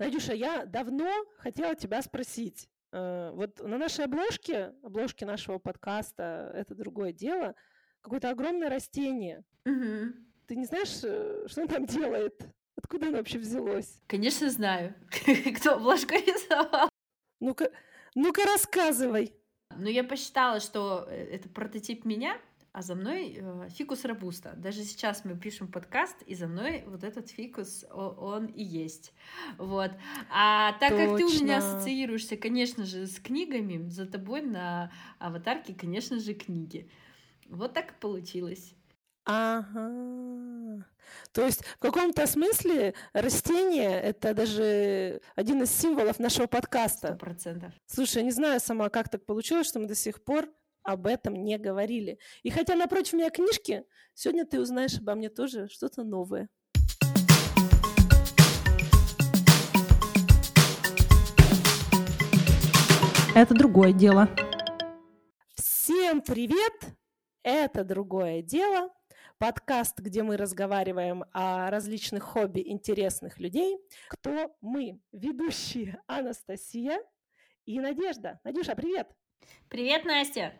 Надюша, я давно хотела тебя спросить. Э, вот на нашей обложке, обложке нашего подкаста «Это другое дело», какое-то огромное растение. Угу. Ты не знаешь, э, что он там делает? Откуда оно вообще взялось? Конечно, знаю. Кто обложку рисовал. Ну-ка, ну-ка рассказывай. Ну, я посчитала, что э, это прототип меня, а за мной э, фикус робуста. Даже сейчас мы пишем подкаст, и за мной вот этот фикус, он и есть. Вот. А так Точно. как ты у меня ассоциируешься, конечно же, с книгами, за тобой на аватарке, конечно же, книги. Вот так и получилось. Ага. То есть в каком-то смысле растение — это даже один из символов нашего подкаста. Сто процентов. Слушай, я не знаю сама, как так получилось, что мы до сих пор об этом не говорили. И хотя напротив меня книжки, сегодня ты узнаешь обо мне тоже что-то новое. Это другое дело. Всем привет! Это другое дело. Подкаст, где мы разговариваем о различных хобби интересных людей. Кто мы? Ведущие Анастасия и Надежда. Надюша, привет! Привет, Настя!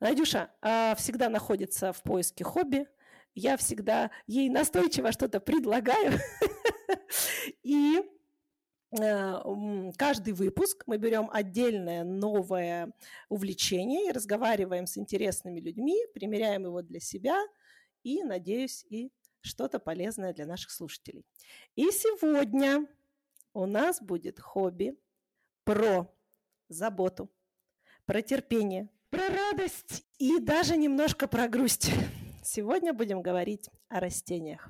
Надюша а, всегда находится в поиске хобби. Я всегда ей настойчиво что-то предлагаю. И э, каждый выпуск мы берем отдельное новое увлечение и разговариваем с интересными людьми, примеряем его для себя и, надеюсь, и что-то полезное для наших слушателей. И сегодня у нас будет хобби про заботу, про терпение, про радость и даже немножко про грусть. Сегодня будем говорить о растениях.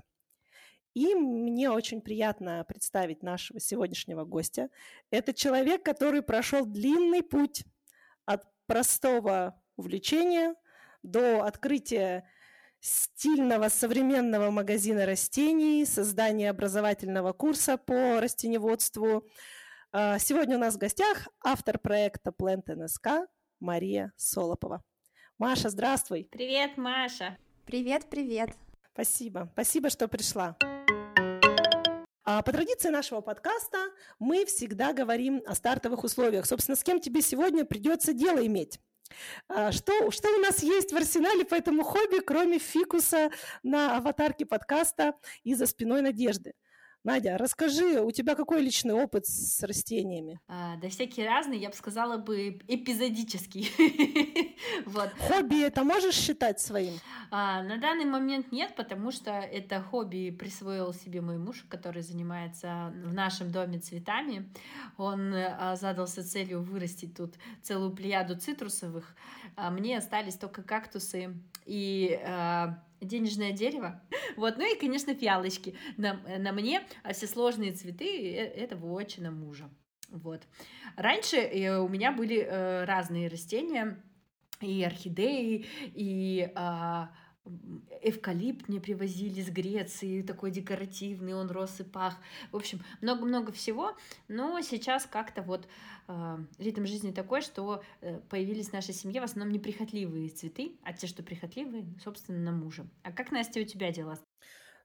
И мне очень приятно представить нашего сегодняшнего гостя. Это человек, который прошел длинный путь от простого увлечения до открытия стильного современного магазина растений, создания образовательного курса по растеневодству. А, сегодня у нас в гостях автор проекта Plant NSK Мария Солопова. Маша, здравствуй. Привет, Маша. Привет, привет. Спасибо. Спасибо, что пришла. А по традиции нашего подкаста мы всегда говорим о стартовых условиях. Собственно, с кем тебе сегодня придется дело иметь? А что, что у нас есть в арсенале по этому хобби, кроме фикуса на аватарке подкаста и за спиной Надежды? Надя, расскажи, у тебя какой личный опыт с растениями? А, да всякие разные, я бы сказала бы эпизодический. вот. Хобби это можешь считать своим? А, на данный момент нет, потому что это хобби присвоил себе мой муж, который занимается в нашем доме цветами. Он а, задался целью вырастить тут целую плеяду цитрусовых. А мне остались только кактусы и а, денежное дерево. Вот, ну и, конечно, фиалочки на, на мне, а все сложные цветы э, этого отчина мужа. Вот. Раньше э, у меня были э, разные растения, и орхидеи, и а, эвкалипт мне привозили с Греции, такой декоративный, он рос и пах. В общем, много-много всего, но сейчас как-то вот э, ритм жизни такой, что э, появились в нашей семье в основном неприхотливые цветы, а те, что прихотливые, собственно, на мужа. А как, Настя, у тебя дела?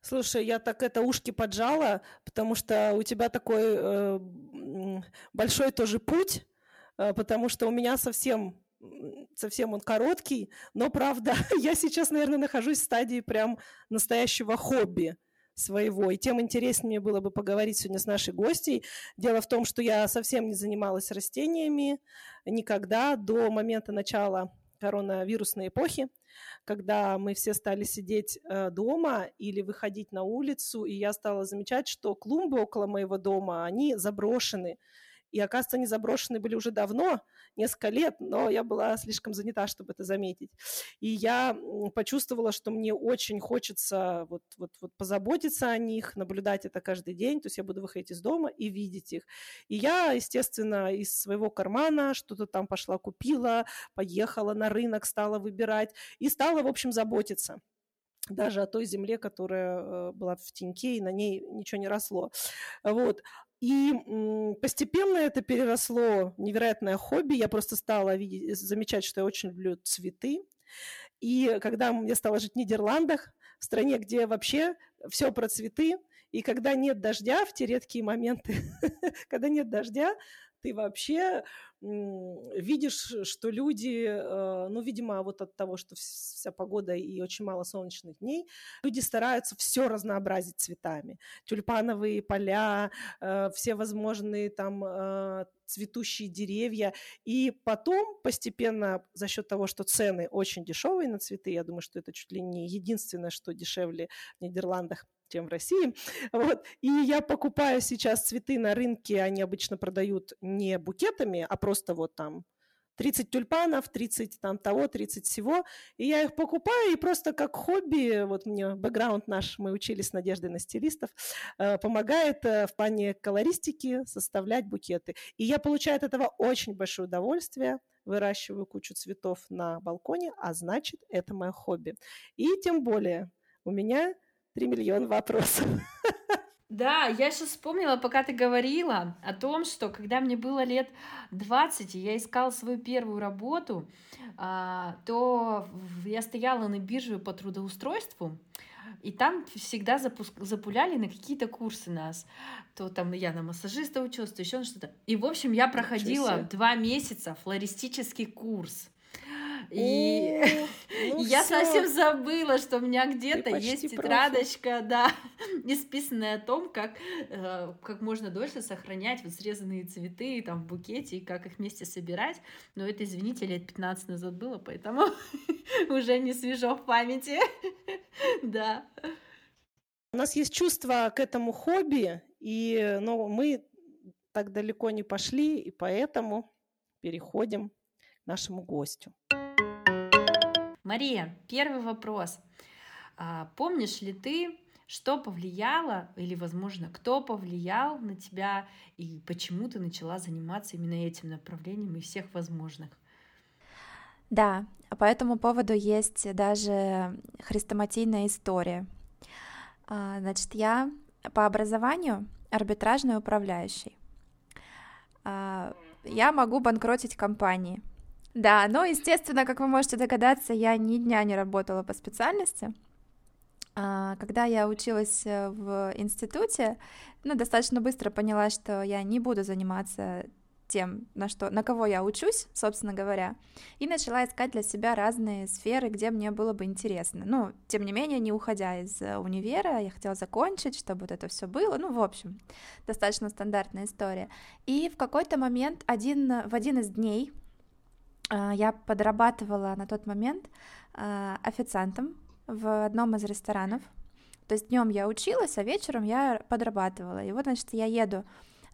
Слушай, я так это ушки поджала, потому что у тебя такой э, большой тоже путь, э, потому что у меня совсем совсем он короткий, но правда, я сейчас, наверное, нахожусь в стадии прям настоящего хобби своего. И тем интереснее было бы поговорить сегодня с нашей гостей. Дело в том, что я совсем не занималась растениями никогда до момента начала коронавирусной эпохи, когда мы все стали сидеть э, дома или выходить на улицу, и я стала замечать, что клумбы около моего дома, они заброшены. И, оказывается, они заброшены были уже давно, несколько лет, но я была слишком занята, чтобы это заметить. И я почувствовала, что мне очень хочется вот, вот, вот позаботиться о них, наблюдать это каждый день. То есть я буду выходить из дома и видеть их. И я, естественно, из своего кармана что-то там пошла, купила, поехала на рынок, стала выбирать и стала, в общем, заботиться даже о той земле, которая э, была в теньке, и на ней ничего не росло. Вот. И постепенно это переросло в невероятное хобби. Я просто стала видеть, замечать, что я очень люблю цветы. И когда я стала жить в Нидерландах, в стране, где вообще все про цветы, И когда нет дождя, в те редкие моменты, когда нет дождя, ты вообще видишь, что люди, э, ну, видимо, вот от того, что вся погода и очень мало солнечных дней, люди стараются все разнообразить цветами. Тюльпановые поля, э, все возможные там э, цветущие деревья. И потом постепенно за счет того, что цены очень дешевые на цветы, я думаю, что это чуть ли не единственное, что дешевле в Нидерландах, чем в России. Вот. И я покупаю сейчас цветы на рынке, они обычно продают не букетами, а просто вот там 30 тюльпанов, 30 там того, 30 всего. И я их покупаю, и просто как хобби, вот мне бэкграунд наш, мы учились с Надеждой на стилистов, э, помогает э, в плане колористики составлять букеты. И я получаю от этого очень большое удовольствие, выращиваю кучу цветов на балконе, а значит, это мое хобби. И тем более у меня 3 миллиона вопросов. Да, я сейчас вспомнила, пока ты говорила о том, что когда мне было лет 20, и я искала свою первую работу, а, то я стояла на бирже по трудоустройству, и там всегда запуск... запуляли на какие-то курсы нас. То там я на массажиста училась, то еще что-то. И, в общем, я проходила два месяца флористический курс. И ну я совсем забыла, что у меня где-то есть тетрадочка, да, исписанная о том, как, э, как можно дольше сохранять вот срезанные цветы там в букете и как их вместе собирать. Но это, извините, лет 15 назад было, поэтому уже не свежо в памяти. Да. У нас есть чувство к этому хобби, и ну, мы так далеко не пошли, и поэтому переходим к нашему гостю. Мария, первый вопрос. А, помнишь ли ты, что повлияло или, возможно, кто повлиял на тебя и почему ты начала заниматься именно этим направлением из всех возможных? Да, по этому поводу есть даже хрестоматийная история. А, значит, я по образованию арбитражный управляющий. А, я могу банкротить компании. Да, но, естественно, как вы можете догадаться, я ни дня не работала по специальности. А, когда я училась э, в институте, ну, достаточно быстро поняла, что я не буду заниматься тем, на, что, на кого я учусь, собственно говоря, и начала искать для себя разные сферы, где мне было бы интересно. Ну, тем не менее, не уходя из э, универа, я хотела закончить, чтобы вот это все было. Ну, в общем, достаточно стандартная история. И в какой-то момент, один, в один из дней, я подрабатывала на тот момент а, официантом в одном из ресторанов. То есть днем я училась, а вечером я подрабатывала. И вот, значит, я еду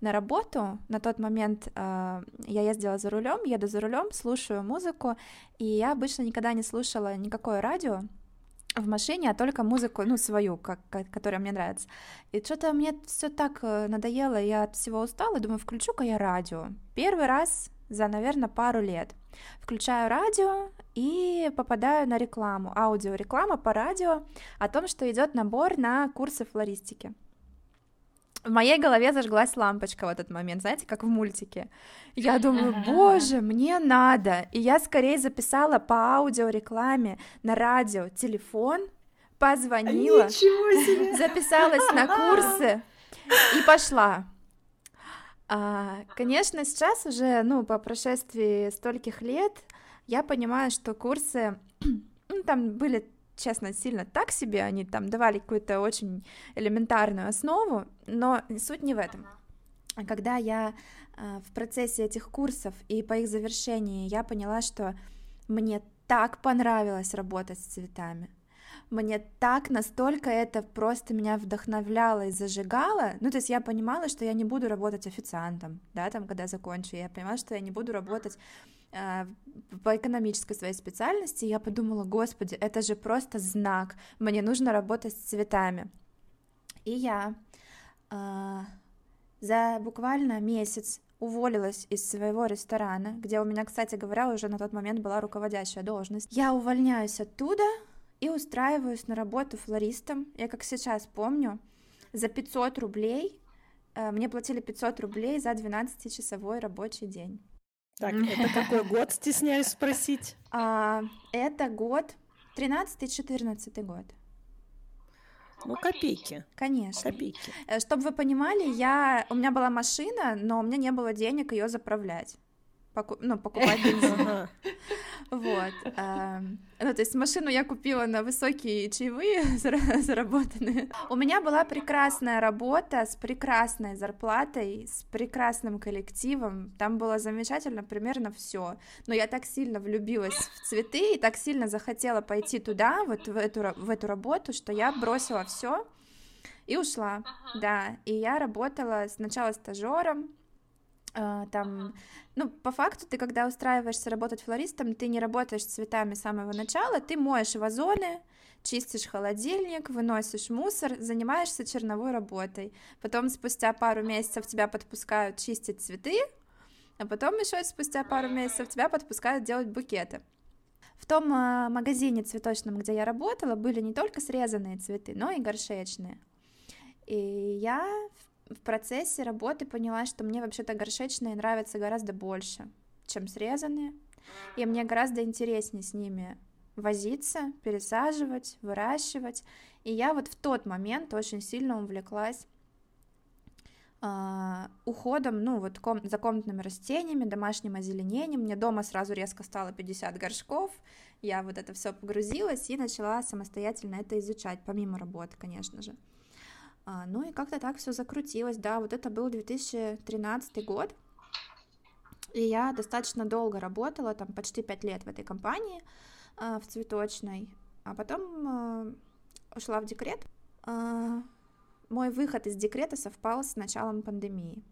на работу. На тот момент э, я ездила за рулем, еду за рулем, слушаю музыку, и я обычно никогда не слушала никакое радио в машине, а только музыку, ну, свою, как, которая мне нравится. И что-то мне все так э, надоело, я от всего устала, думаю, включу-ка я радио. Первый раз за, наверное, пару лет. Включаю радио и попадаю на рекламу, аудиореклама по радио о том, что идет набор на курсы флористики. В моей голове зажглась лампочка в этот момент, знаете, как в мультике. Я думаю, боже, мне надо. И я скорее записала по аудиорекламе на радио телефон, позвонила, записалась на курсы и пошла. А, конечно, сейчас уже, ну, по прошествии стольких лет, я понимаю, что курсы, ну, там были, честно, сильно так себе, они там давали какую-то очень элементарную основу, но суть не в этом. Когда я а, в процессе этих курсов и по их завершении я поняла, что мне так понравилось работать с цветами, мне так настолько это просто меня вдохновляло и зажигало. Ну, то есть я понимала, что я не буду работать официантом, да, там, когда закончу. Я понимала, что я не буду работать э, по экономической своей специальности. Я подумала, господи, это же просто знак. Мне нужно работать с цветами. И я э, за буквально месяц уволилась из своего ресторана, где у меня, кстати говоря, уже на тот момент была руководящая должность. Я увольняюсь оттуда, и устраиваюсь на работу флористом. Я как сейчас помню, за 500 рублей, э, мне платили 500 рублей за 12-часовой рабочий день. Так, это какой год, стесняюсь спросить? А, это год, 13-14 год. Ну, копейки. Конечно. Копейки. Э, Чтобы вы понимали, я... у меня была машина, но у меня не было денег ее заправлять. Поку... Ну, покупать бензин. Вот. Эм, ну, то есть машину я купила на высокие чаевые заработанные. У меня была прекрасная работа с прекрасной зарплатой, с прекрасным коллективом. Там было замечательно примерно все. Но я так сильно влюбилась в цветы и так сильно захотела пойти туда, вот в эту, в эту работу, что я бросила все и ушла. Да, и я работала сначала стажером, а, там, ну, по факту, ты когда устраиваешься работать флористом, ты не работаешь с цветами с самого начала, ты моешь вазоны, чистишь холодильник, выносишь мусор, занимаешься черновой работой. Потом спустя пару месяцев тебя подпускают чистить цветы, а потом еще спустя пару месяцев тебя подпускают делать букеты. В том э, магазине цветочном, где я работала, были не только срезанные цветы, но и горшечные. И я в процессе работы поняла, что мне вообще-то горшечные нравятся гораздо больше, чем срезанные, и мне гораздо интереснее с ними возиться, пересаживать, выращивать. И я вот в тот момент очень сильно увлеклась Uh, уходом, ну, вот ком- за комнатными растениями, домашним озеленением. Мне дома сразу резко стало 50 горшков, я вот это все погрузилась и начала самостоятельно это изучать, помимо работы, конечно же. А, ну и как-то так все закрутилось, да, вот это был 2013 год, и я достаточно долго работала, там почти пять лет в этой компании, а, в цветочной, а потом а, ушла в декрет. А, мой выход из декрета совпал с началом пандемии,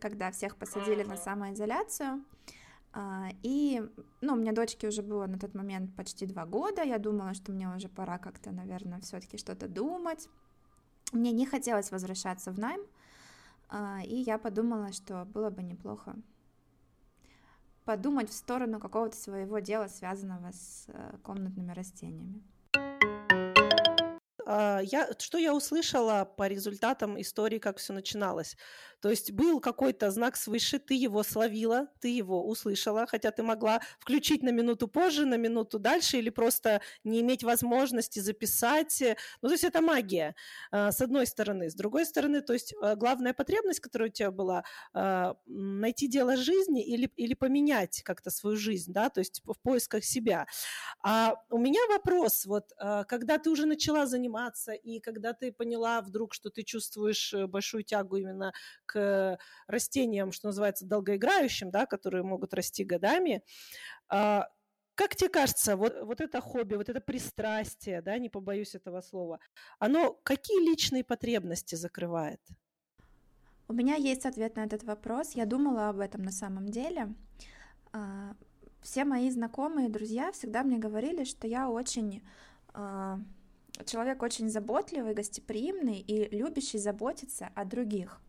когда всех посадили на самоизоляцию, и, ну, у меня дочке уже было на тот момент почти два года, я думала, что мне уже пора как-то, наверное, все-таки что-то думать, мне не хотелось возвращаться в найм, а, и я подумала, что было бы неплохо подумать в сторону какого-то своего дела, связанного с э, комнатными растениями. А, я, что я услышала по результатам истории, как все начиналось? То есть был какой-то знак свыше, ты его словила, ты его услышала, хотя ты могла включить на минуту позже, на минуту дальше, или просто не иметь возможности записать. Ну, то есть это магия, а, с одной стороны. С другой стороны, то есть а, главная потребность, которая у тебя была, найти дело жизни или, или поменять как-то свою жизнь, да, то есть в поисках себя. А у меня вопрос, вот когда ты уже начала заниматься и когда ты поняла вдруг, что ты чувствуешь э, большую тягу именно к растениям, что называется, долгоиграющим, да, которые могут расти годами, а, как тебе кажется, вот, вот это хобби, вот это пристрастие, да, не побоюсь этого слова, оно какие личные потребности закрывает? У меня есть ответ на этот вопрос. Я думала об этом на самом деле. А, все мои знакомые, друзья всегда мне говорили, что я очень а, человек очень заботливый, гостеприимный и любящий заботиться о других.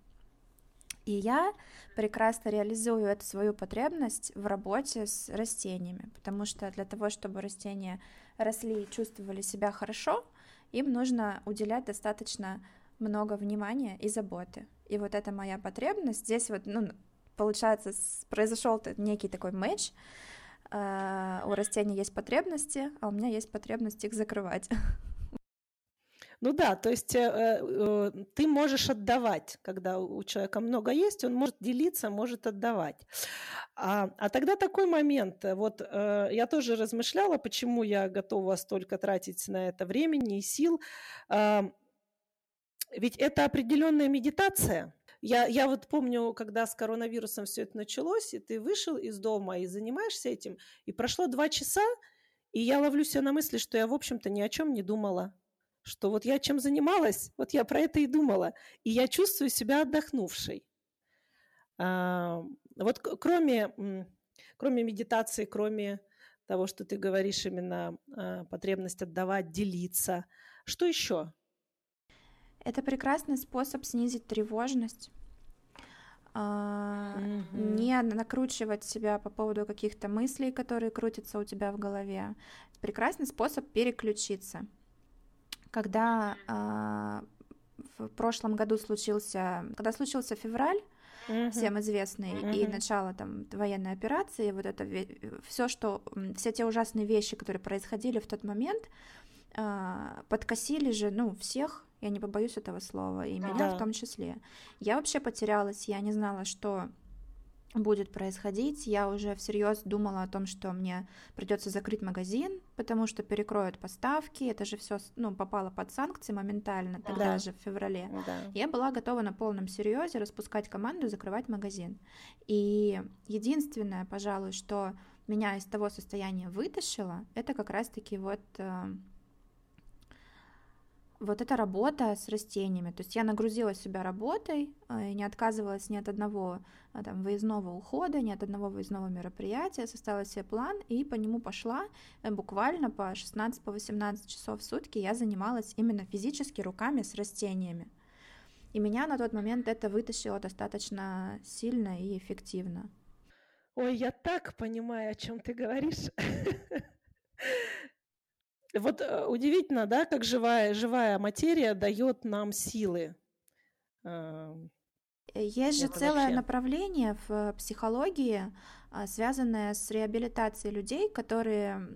И я прекрасно реализую эту свою потребность в работе с растениями, потому что для того, чтобы растения росли и чувствовали себя хорошо, им нужно уделять достаточно много внимания и заботы. И вот это моя потребность. Здесь вот, ну, получается, произошел некий такой матч. Uh, у растений есть потребности, а у меня есть потребность их закрывать. Ну да, то есть э, э, ты можешь отдавать, когда у человека много есть, он может делиться, может отдавать. А, а тогда такой момент, вот э, я тоже размышляла, почему я готова столько тратить на это времени и сил. Э, ведь это определенная медитация. Я, я вот помню, когда с коронавирусом все это началось, и ты вышел из дома и занимаешься этим, и прошло два часа, и я ловлю себя на мысли, что я, в общем-то, ни о чем не думала что вот я чем занималась, вот я про это и думала, и я чувствую себя отдохнувшей. А, вот кроме, кроме медитации, кроме того, что ты говоришь именно а, потребность отдавать, делиться, что еще? Это прекрасный способ снизить тревожность, mm-hmm. не накручивать себя по поводу каких-то мыслей, которые крутятся у тебя в голове. Прекрасный способ переключиться когда э, в прошлом году случился, когда случился февраль, всем известный, uh-huh. и начало там военной операции, вот это все, что все те ужасные вещи, которые происходили в тот момент, а, подкосили же, ну, всех, я не побоюсь этого слова, и меня да. в том числе. Я вообще потерялась, я не знала, что будет происходить. Я уже всерьез думала о том, что мне придется закрыть магазин, потому что перекроют поставки. Это же все ну, попало под санкции моментально, да. тогда же в феврале. Да. Я была готова на полном серьезе распускать команду, закрывать магазин. И единственное, пожалуй, что меня из того состояния вытащило, это как раз-таки вот э, вот эта работа с растениями. То есть я нагрузила себя работой, э, не отказывалась ни от одного э, там, выездного ухода, ни от одного выездного мероприятия, составила себе план и по нему пошла. Э, буквально по 16-18 по часов в сутки я занималась именно физически руками с растениями. И меня на тот момент это вытащило достаточно сильно и эффективно. Ой, я так понимаю, о чем ты говоришь. Вот э, удивительно, да, как живая, живая материя дает нам силы. Эм, Есть же целое вообще... направление в психологии, а, связанное с реабилитацией людей, которые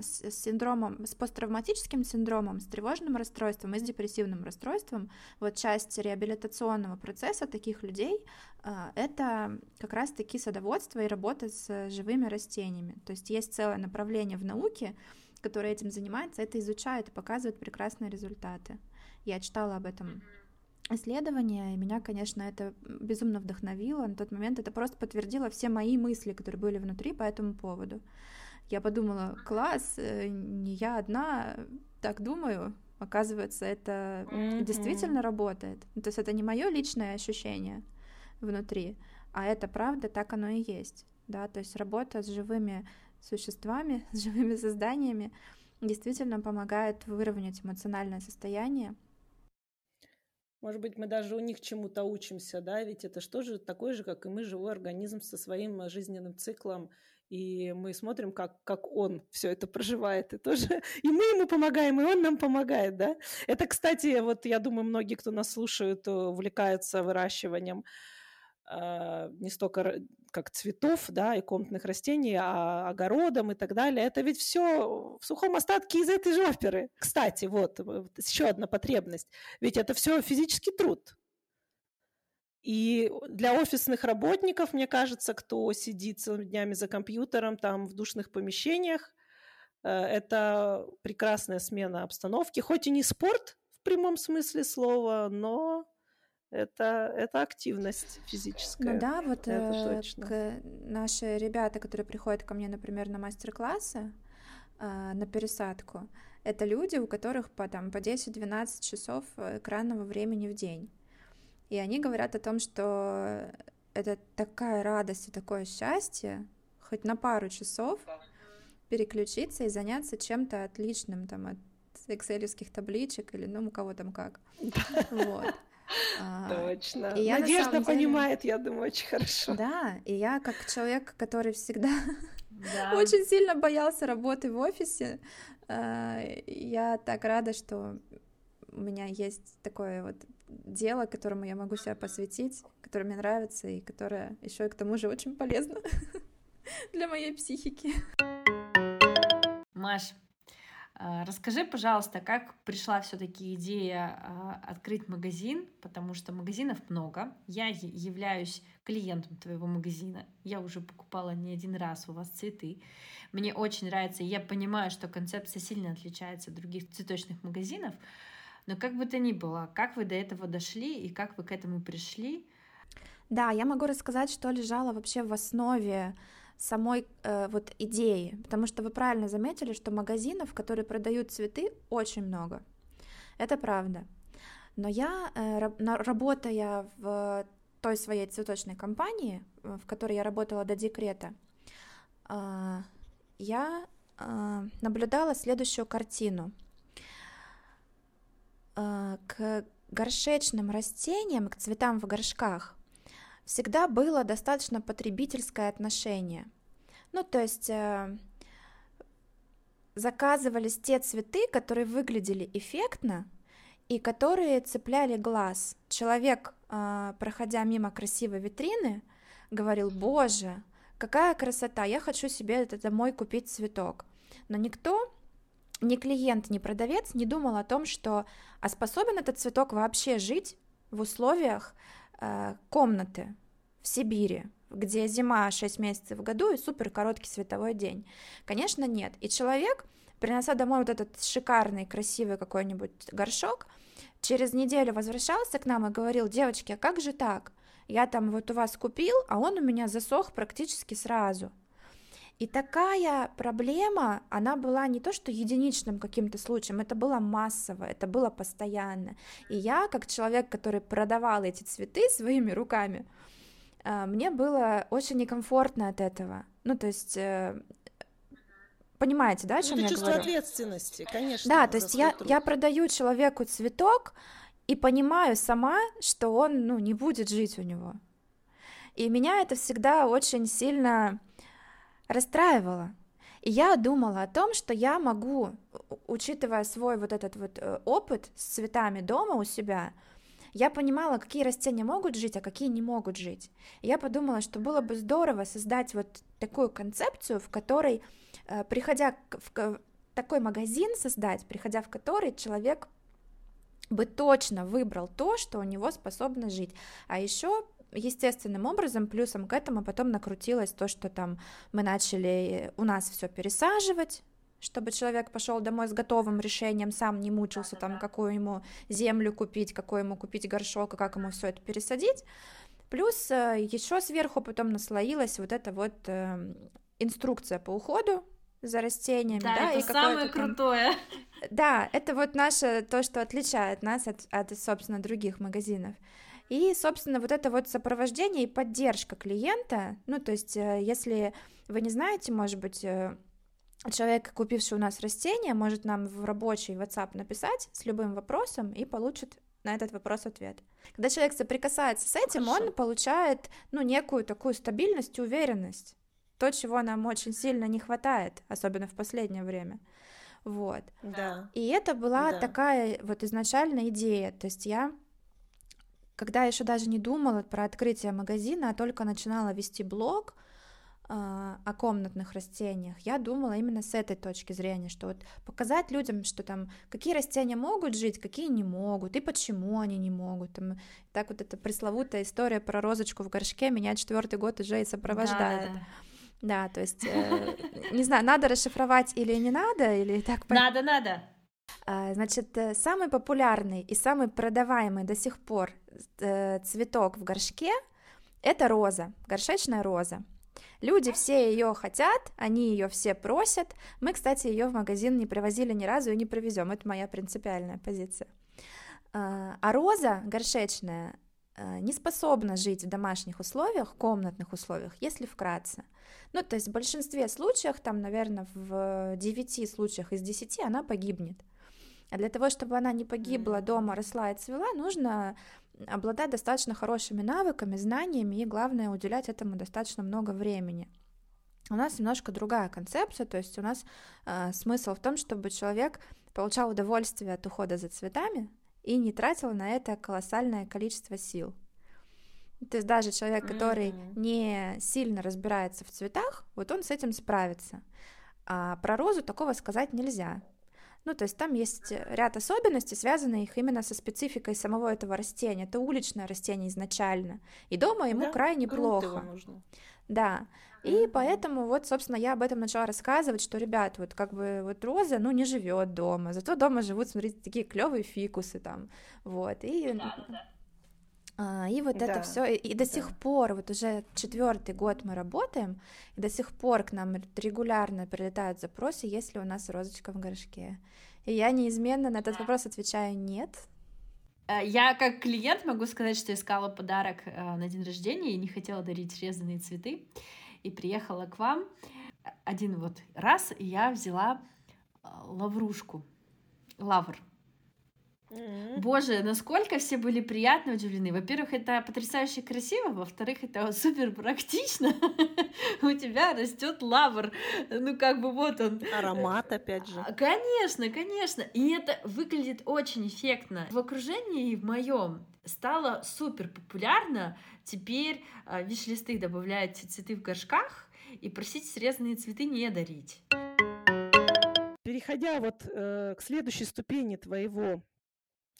с синдромом, с посттравматическим синдромом, с тревожным расстройством и с депрессивным расстройством. Вот часть реабилитационного процесса таких людей а, это как раз-таки садоводство и работа с живыми растениями. То есть есть целое направление в науке, который этим занимается, это изучает и показывает прекрасные результаты. Я читала об этом исследование, и меня, конечно, это безумно вдохновило. На тот момент это просто подтвердило все мои мысли, которые были внутри по этому поводу. Я подумала, класс, э, не я одна так думаю, оказывается, это mm-hmm. действительно работает. Ну, то есть это не мое личное ощущение внутри, а это правда, так оно и есть. Да, то есть работа с живыми существами, с живыми созданиями, действительно помогает выровнять эмоциональное состояние. Может быть, мы даже у них чему-то учимся, да, ведь это что же такой же, как и мы, живой организм со своим э, жизненным циклом, и мы смотрим, как, как он все это проживает, и тоже, и мы ему помогаем, и он нам помогает, да. Это, кстати, вот я думаю, многие, кто нас слушают, увлекаются выращиванием а, не столько как цветов, да, и комнатных растений, а огородом и так далее. Это ведь все в сухом остатке из этой же оперы. Кстати, вот, вот еще одна потребность. Ведь это все физический труд. И для офисных работников, мне кажется, кто сидит целыми днями за компьютером, там в душных помещениях, э, это прекрасная смена обстановки. Хоть и не спорт в прямом смысле слова, но это, это активность физическая. Ну да, вот это э, К, наши ребята, которые приходят ко мне, например, на мастер-классы, э, на пересадку, это люди, у которых по, там, по 10-12 часов экранного времени в день. И они говорят о том, что это такая радость и такое счастье, хоть на пару часов переключиться и заняться чем-то отличным, там, от экселевских табличек или, ну, у кого там как. Вот. А, Точно. И я, Надежда деле... понимает, я думаю, очень хорошо. Да, и я как человек, который всегда да. очень сильно боялся работы в офисе, а, я так рада, что у меня есть такое вот дело, которому я могу себя посвятить, которое мне нравится и которое еще и к тому же очень полезно для моей психики. Маш, расскажи, пожалуйста, как пришла все-таки идея а, открыть магазин, потому что магазинов много. Я являюсь клиентом твоего магазина. Я уже покупала не один раз у вас цветы. Мне очень нравится, я понимаю, что концепция сильно отличается от других цветочных магазинов. Но как бы то ни было, как вы до этого дошли и как вы к этому пришли? Да, я могу рассказать, что лежало вообще в основе самой э, вот идеи, потому что вы правильно заметили, что магазинов, которые продают цветы, очень много. Это правда. Но я, э, работая в той своей цветочной компании, в которой я работала до декрета, э, я э, наблюдала следующую картину. Э, к горшечным растениям, к цветам в горшках всегда было достаточно потребительское отношение. Ну, то есть э, заказывались те цветы, которые выглядели эффектно и которые цепляли глаз. Человек, э, проходя мимо красивой витрины, говорил, боже, какая красота, я хочу себе это домой купить цветок. Но никто ни клиент, ни продавец не думал о том, что а способен этот цветок вообще жить в условиях комнаты в Сибири, где зима 6 месяцев в году и супер короткий световой день. Конечно, нет. И человек, принося домой вот этот шикарный, красивый какой-нибудь горшок, через неделю возвращался к нам и говорил, девочки, а как же так? Я там вот у вас купил, а он у меня засох практически сразу. И такая проблема, она была не то что единичным каким-то случаем, это было массово, это было постоянно. И я, как человек, который продавал эти цветы своими руками, э, мне было очень некомфортно от этого. Ну, то есть э, понимаете, да, о чем ну, я чувство говорю? ответственности, конечно. Да, то есть я, я продаю человеку цветок и понимаю сама, что он, ну, не будет жить у него. И меня это всегда очень сильно расстраивало. И я думала о том, что я могу, учитывая свой вот этот вот э, опыт с цветами дома у себя, я понимала, какие растения могут жить, а какие не могут жить. И я подумала, что было бы здорово создать вот такую концепцию, в которой, э, приходя в такой магазин создать, приходя в который человек бы точно выбрал то, что у него способно жить. А еще естественным образом, плюсом к этому потом накрутилось то, что там мы начали у нас все пересаживать, чтобы человек пошел домой с готовым решением, сам не мучился там, какую ему землю купить, какой ему купить горшок, и как ему все это пересадить. Плюс э, еще сверху потом наслоилась вот эта вот э, инструкция по уходу за растениями, да, да, это и самое там... крутое. Да, это вот наше то, что отличает нас от, от, собственно, других магазинов. И, собственно, вот это вот сопровождение и поддержка клиента, ну, то есть, э, если вы не знаете, может быть, э, человек, купивший у нас растение, может нам в рабочий WhatsApp написать с любым вопросом и получит на этот вопрос ответ. Когда человек соприкасается с этим, Хорошо. он получает, ну, некую такую стабильность и уверенность. То, чего нам очень сильно не хватает, особенно в последнее время. Вот. Да. И это была да. такая вот изначальная идея. То есть я когда я еще даже не думала про открытие магазина, а только начинала вести блог э, о комнатных растениях, я думала именно с этой точки зрения, что вот показать людям, что там какие растения могут жить, какие не могут, и почему они не могут. Там, так вот эта пресловутая история про розочку в горшке меня четвертый год уже и сопровождает. Да, да, то есть, э, не знаю, надо расшифровать или не надо, или так... Надо, надо. А, значит, э, самый популярный и самый продаваемый до сих пор цветок в горшке – это роза, горшечная роза. Люди все ее хотят, они ее все просят. Мы, кстати, ее в магазин не привозили ни разу и не привезем. Это моя принципиальная позиция. А, а роза горшечная э, не способна жить в домашних условиях, комнатных условиях, если вкратце. Ну, то есть в большинстве случаев, там, наверное, в 9 случаях из 10 она погибнет. А для того, чтобы она не погибла дома, росла и цвела, нужно обладать достаточно хорошими навыками, знаниями и, главное, уделять этому достаточно много времени. У нас немножко другая концепция, то есть у нас э, смысл в том, чтобы человек получал удовольствие от ухода за цветами и не тратил на это колоссальное количество сил. То есть даже человек, который mm-hmm. не сильно разбирается в цветах, вот он с этим справится. А про розу такого сказать нельзя. Ну, то есть там есть ряд особенностей, связанных именно со спецификой самого этого растения. Это уличное растение изначально. И дома ему да, крайне плохо. Нужно. Да. И mm-hmm. поэтому вот, собственно, я об этом начала рассказывать, что, ребят, вот как бы вот роза, ну, не живет дома, зато дома живут, смотрите, такие клевые фикусы там, вот. И да, да. А, и вот да. это все, и, и до да. сих пор, вот уже четвертый год мы работаем, и до сих пор к нам регулярно прилетают запросы, есть ли у нас розочка в горшке. И я неизменно на этот вопрос отвечаю нет. Э, я как клиент могу сказать, что искала подарок э, на день рождения и не хотела дарить резанные цветы. И приехала к вам один вот раз, и я взяла э, лаврушку, лавр. Mm-hmm. Боже, насколько все были приятно удивлены. Во-первых, это потрясающе красиво, во-вторых, это супер практично. У тебя растет лавр. Ну, как бы вот он. Аромат, опять же. Конечно, конечно. И это выглядит очень эффектно. В окружении в моем стало супер популярно. Теперь а, виш-листы добавляют цветы в горшках и просить срезанные цветы не дарить переходя вот э, к следующей ступени твоего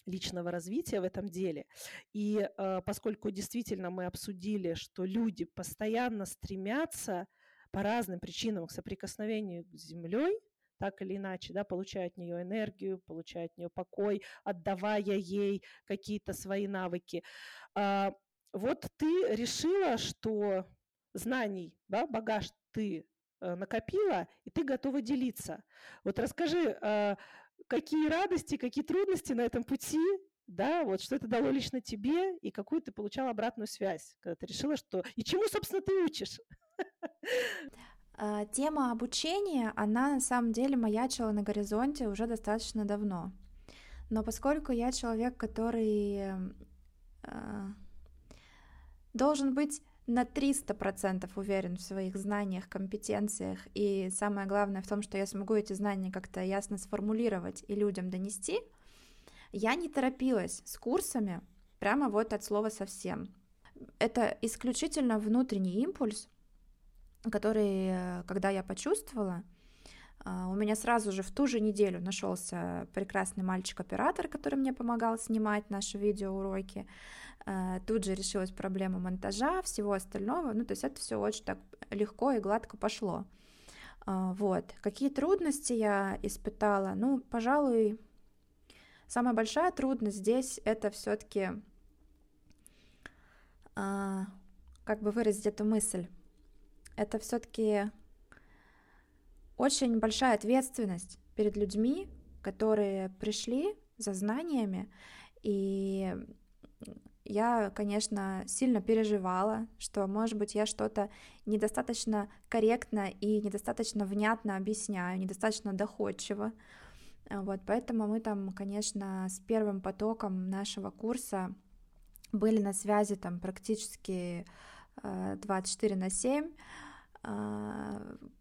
личного развития в этом деле. И э, поскольку действительно мы обсудили, что люди постоянно стремятся по разным причинам к соприкосновению с Землей, так или иначе, да, получая от нее энергию, получая от нее покой, отдавая ей какие-то свои навыки. А, вот ты решила, что знаний, да, багаж ты э, накопила, и ты готова делиться. Вот расскажи, а, какие радости, какие трудности на этом пути, да, вот что это дало лично тебе, и какую ты получала обратную связь, когда ты решила, что... И чему, собственно, ты учишь? А, тема обучения, она на самом деле маячила на горизонте уже достаточно давно. Но поскольку я человек, который э, должен быть на 300% уверен в своих знаниях, компетенциях, и самое главное в том, что я смогу эти знания как-то ясно сформулировать и людям донести, я не торопилась с курсами прямо вот от слова совсем. Это исключительно внутренний импульс, который, э, когда я почувствовала, у меня сразу же в ту же неделю нашелся прекрасный мальчик-оператор, который мне помогал снимать наши видеоуроки. А, тут же решилась проблема монтажа, всего остального. Ну, то есть это все очень так легко и гладко пошло. А, вот. Какие трудности я испытала? Ну, пожалуй, самая большая трудность здесь это все-таки как бы выразить эту мысль это все-таки очень большая ответственность перед людьми, которые пришли за знаниями, и я, конечно, сильно переживала, что, может быть, я что-то недостаточно корректно и недостаточно внятно объясняю, недостаточно доходчиво. Вот, поэтому мы там, конечно, с первым потоком нашего курса были на связи там практически 24 э, на 7, а,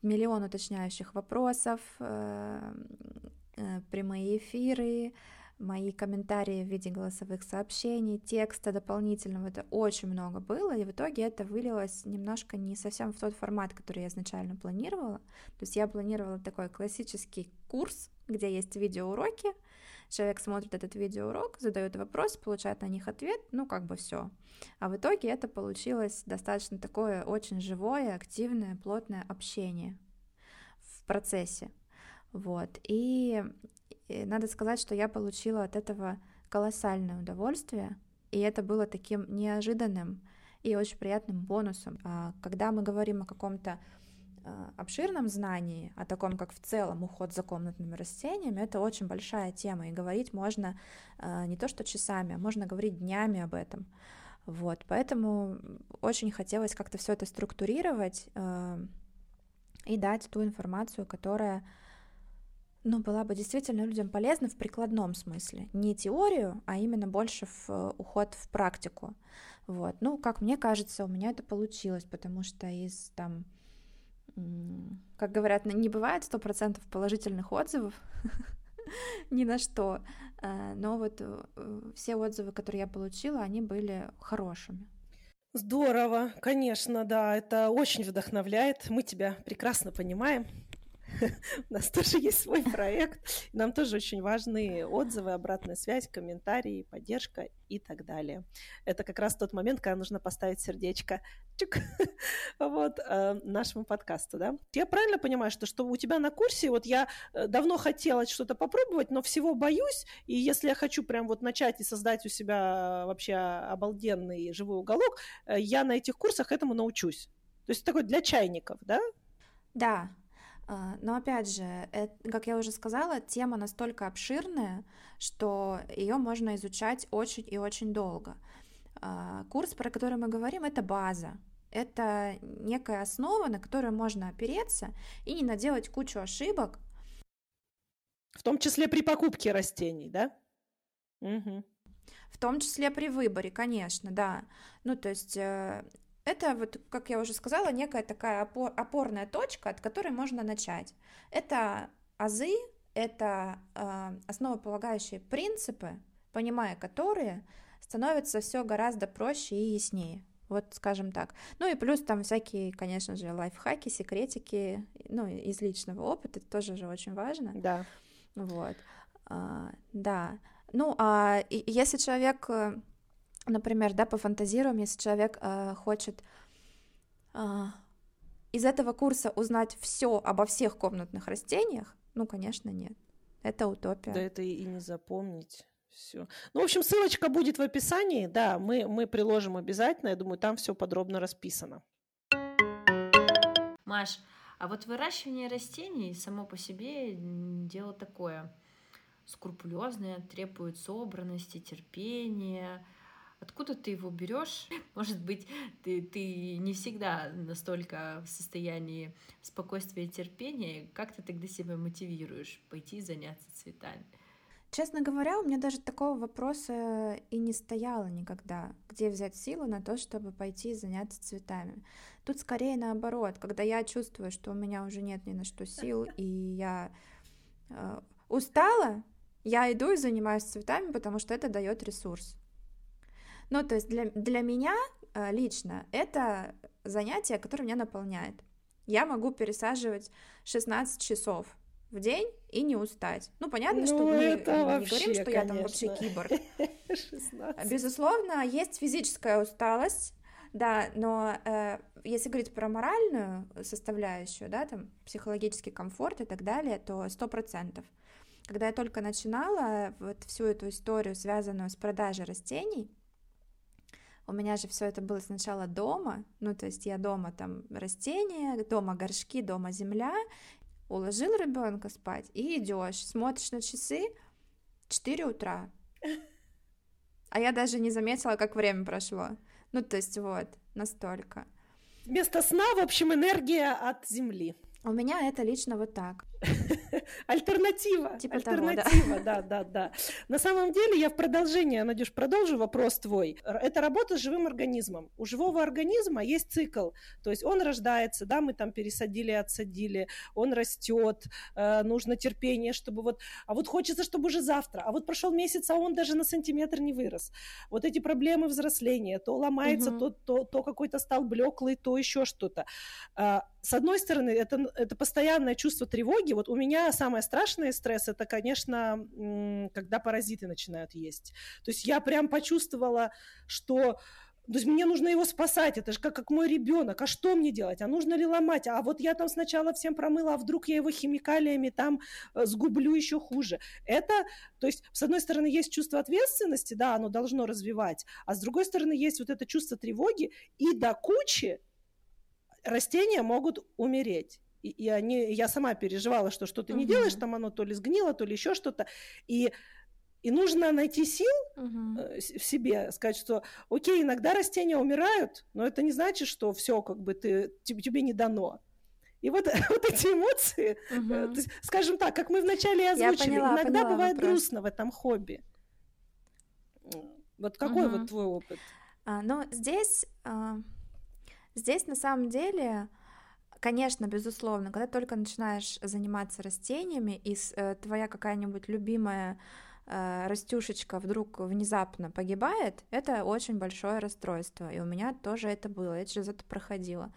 миллион уточняющих вопросов, э, э, прямые эфиры, мои комментарии в виде голосовых сообщений, текста дополнительного, это очень много было, и в итоге это вылилось немножко не совсем в тот формат, который я изначально планировала. То есть я планировала такой классический курс, где есть видеоуроки, Человек смотрит этот видеоурок, задает вопрос, получает на них ответ, ну как бы все. А в итоге это получилось достаточно такое очень живое, активное, плотное общение в процессе. Вот. И, и надо сказать, что я получила от этого колоссальное удовольствие, и это было таким неожиданным и очень приятным бонусом. А когда мы говорим о каком-то обширном знании, о таком, как в целом уход за комнатными растениями, это очень большая тема, и говорить можно э, не то что часами, а можно говорить днями об этом. Вот, поэтому очень хотелось как-то все это структурировать э, и дать ту информацию, которая ну, была бы действительно людям полезна в прикладном смысле. Не теорию, а именно больше в уход в практику. Вот. Ну, как мне кажется, у меня это получилось, потому что из там как говорят, не бывает сто процентов положительных отзывов ни на что, э, но вот э, все отзывы, которые я получила, они были хорошими. Здорово, конечно, да, это очень вдохновляет. Мы тебя прекрасно понимаем. У нас тоже есть свой проект. Нам тоже очень важны отзывы, обратная связь, комментарии, поддержка и так далее. Это как раз тот момент, когда нужно поставить сердечко чук, вот, э, нашему подкасту, да. Я правильно понимаю, что, что у тебя на курсе, вот я э, давно хотела что-то попробовать, но всего боюсь, и если я хочу прям вот начать и создать у себя вообще обалденный живой уголок, э, я на этих курсах этому научусь. То есть такой для чайников, да? Да, но опять же, это, как я уже сказала, тема настолько обширная, что ее можно изучать очень и очень долго. А, курс, про который мы говорим, это база. Это некая основа, на которую можно опереться и не наделать кучу ошибок. В том числе при покупке растений, да? Угу. В том числе при выборе, конечно, да. Ну, то есть э, это, вот, как я уже сказала, некая такая опор, опорная точка, от которой можно начать. Это азы, это э, основополагающие принципы, понимая которые, становится все гораздо проще и яснее. Вот, скажем так. Ну и плюс там всякие, конечно же, лайфхаки, секретики, ну, из личного опыта, это тоже же очень важно. Да. Вот. А, да. Ну, а если человек, э, например, да, пофантазируем, если человек а, хочет а, из этого курса узнать все обо всех комнатных растениях, ну, конечно, нет. Это утопия. Да это и не запомнить. Все. Ну, в общем, ссылочка будет в описании. Да, мы, мы приложим обязательно. Я думаю, там все подробно расписано. Маш, а вот выращивание растений само по себе дело такое скрупулезное, требует собранности, терпения. Откуда ты его берешь? Может быть, ты, ты не всегда настолько в состоянии спокойствия и терпения. Как ты тогда себя мотивируешь пойти заняться цветами? Честно говоря, у меня даже такого вопроса и не стояло никогда, где взять силу на то, чтобы пойти заняться цветами. Тут скорее наоборот, когда я чувствую, что у меня уже нет ни на что сил, и я э, устала, я иду и занимаюсь цветами, потому что это дает ресурс. Ну, то есть для, для меня э, лично это занятие, которое меня наполняет. Я могу пересаживать 16 часов в день и не устать. Ну, понятно, ну, что мы вообще, не говорим, что конечно. я там вообще киборг. 16. Безусловно, есть физическая усталость, да, но э, если говорить про моральную составляющую, да, там, психологический комфорт и так далее, то сто процентов. Когда я только начинала вот всю эту историю, связанную с продажей растений, у меня же все это было сначала дома, ну то есть я дома там растения, дома горшки, дома земля, уложил ребенка спать и идешь, смотришь на часы 4 утра. А я даже не заметила, как время прошло. Ну, то есть вот, настолько. Вместо сна, в общем, энергия от земли. У меня это лично вот так. Альтернатива. Типа Альтернатива, того, да. да, да, да. На самом деле, я в продолжение, Надюш, продолжу вопрос твой. Это работа с живым организмом. У живого организма есть цикл. То есть он рождается, да, мы там пересадили, отсадили, он растет, э, нужно терпение, чтобы вот... А вот хочется, чтобы уже завтра. А вот прошел месяц, а он даже на сантиметр не вырос. Вот эти проблемы взросления. То ломается, угу. то, то, то какой-то стал блеклый, то еще что-то. Э, с одной стороны, это, это постоянное чувство тревоги. Вот у меня самое страшное стресс, это, конечно, когда паразиты начинают есть. То есть я прям почувствовала, что то есть мне нужно его спасать, это же как, как мой ребенок. А что мне делать? А нужно ли ломать? А вот я там сначала всем промыла, а вдруг я его химикалиями там э, сгублю еще хуже. Это, то есть, с одной стороны, есть чувство ответственности, да, оно должно развивать, а с другой стороны, есть вот это чувство тревоги, и до кучи растения могут умереть. И, и они, я сама переживала, что что-то угу. не делаешь, там оно то ли сгнило, то ли еще что-то. И и нужно найти сил угу. в себе, сказать, что, окей, иногда растения умирают, но это не значит, что все, как бы ты тебе, тебе не дано. И вот, вот эти эмоции, есть, скажем так, как мы вначале озвучили, поняла, иногда поняла бывает вопрос. грустно в этом хобби. Вот какой угу. вот твой опыт? А, ну, здесь а, Здесь на самом деле, конечно, безусловно, когда только начинаешь заниматься растениями, и э, твоя какая-нибудь любимая э, растюшечка вдруг внезапно погибает, это очень большое расстройство. И у меня тоже это было, я через это проходила.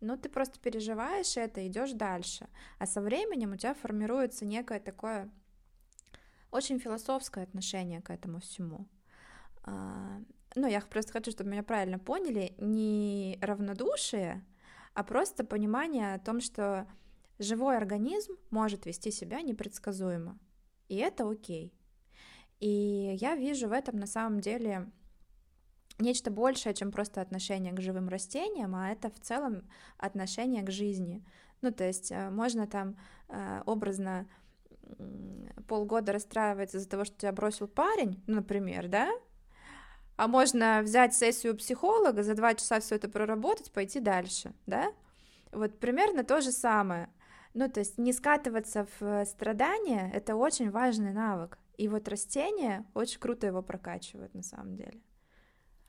Но ты просто переживаешь это, идешь дальше. А со временем у тебя формируется некое такое очень философское отношение к этому всему. А, ну, я просто хочу, чтобы меня правильно поняли, не равнодушие, а просто понимание о том, что живой организм может вести себя непредсказуемо, и это окей. И я вижу в этом на самом деле нечто большее, чем просто отношение к живым растениям, а это в целом отношение к жизни. Ну, то есть э, можно там э, образно полгода расстраиваться из-за того, что тебя бросил парень, например, да, а можно взять сессию психолога, за два часа все это проработать, пойти дальше, да? Вот примерно то же самое. Ну, то есть не скатываться в страдания — это очень важный навык. И вот растения очень круто его прокачивают на самом деле.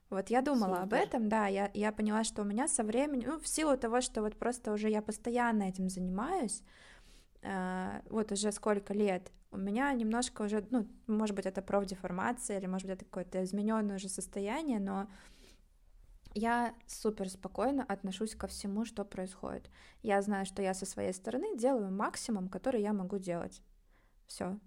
Вот я думала Супер. об этом, да, я, я поняла, что у меня со временем, ну, в силу того, что вот просто уже я постоянно этим занимаюсь, э, вот уже сколько лет, у меня немножко уже, ну, может быть, это профдеформация, или, может быть, это какое-то измененное уже состояние, но я супер спокойно отношусь ко всему, что происходит. Я знаю, что я со своей стороны делаю максимум, который я могу делать. Все.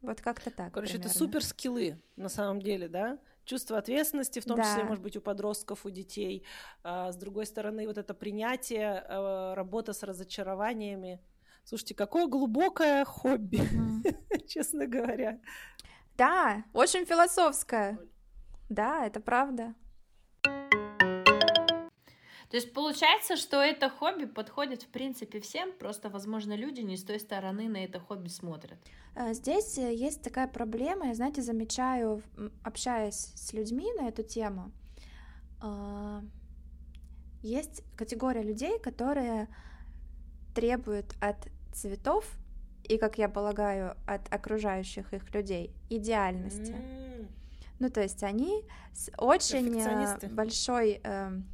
Вот как-то так. Короче, примерно. это супер скиллы на самом деле, да? Чувство ответственности, в том Да. числе, может быть, у подростков, у детей. А, с другой стороны, вот это принятие, э, работа с разочарованиями. Слушайте, какое глубокое хобби, честно говоря. Да, очень философская. Да, это правда. То есть получается, что это хобби подходит в принципе всем, просто, возможно, люди не с той стороны на это хобби смотрят. Э, Здесь э, есть такая проблема, я, знаете, замечаю, общаясь с людьми на эту тему, а, есть категория людей, которые требуют от цветов и, как я полагаю, от окружающих их людей идеальности. Ну, то есть они с очень э, большой эм,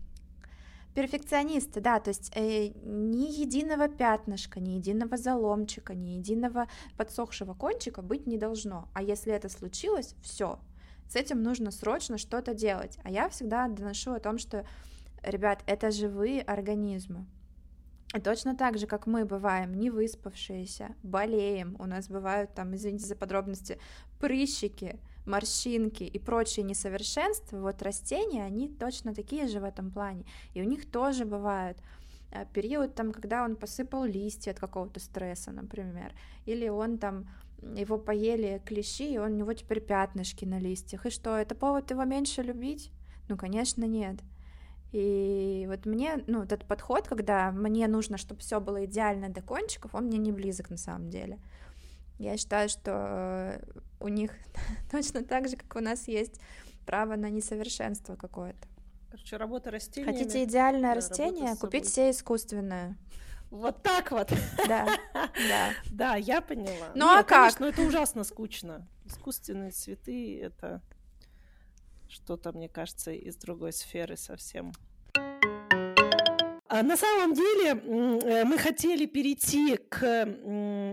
перфекционисты, да, то есть э, ни единого пятнышка, ни единого заломчика, ни единого подсохшего кончика быть не должно. А если это случилось, все, с этим нужно срочно что-то делать. А я всегда доношу о том, что, ребят, это живые организмы. Точно так же, как мы бываем не выспавшиеся, болеем, у нас бывают там, извините за подробности, прыщики, морщинки и прочие несовершенства, вот растения, они точно такие же в этом плане. И у них тоже бывают э, период, там, когда он посыпал листья от какого-то стресса, например, или он там его поели клещи, и он, у него теперь пятнышки на листьях. И что, это повод его меньше любить? Ну, конечно, нет. И вот мне, ну, этот подход, когда мне нужно, чтобы все было идеально до кончиков, он мне не близок на самом деле. Я считаю, что э, у них точно так же, как у нас есть право на несовершенство какое-то. Короче, работа растениями. Хотите идеальное да, растение, купить себе искусственное. Вот так вот. Да, да. Да, я поняла. Ну, а как? Конечно, это ужасно скучно. Искусственные цветы — это что-то, мне кажется, из другой сферы совсем. А на самом деле э, мы хотели перейти к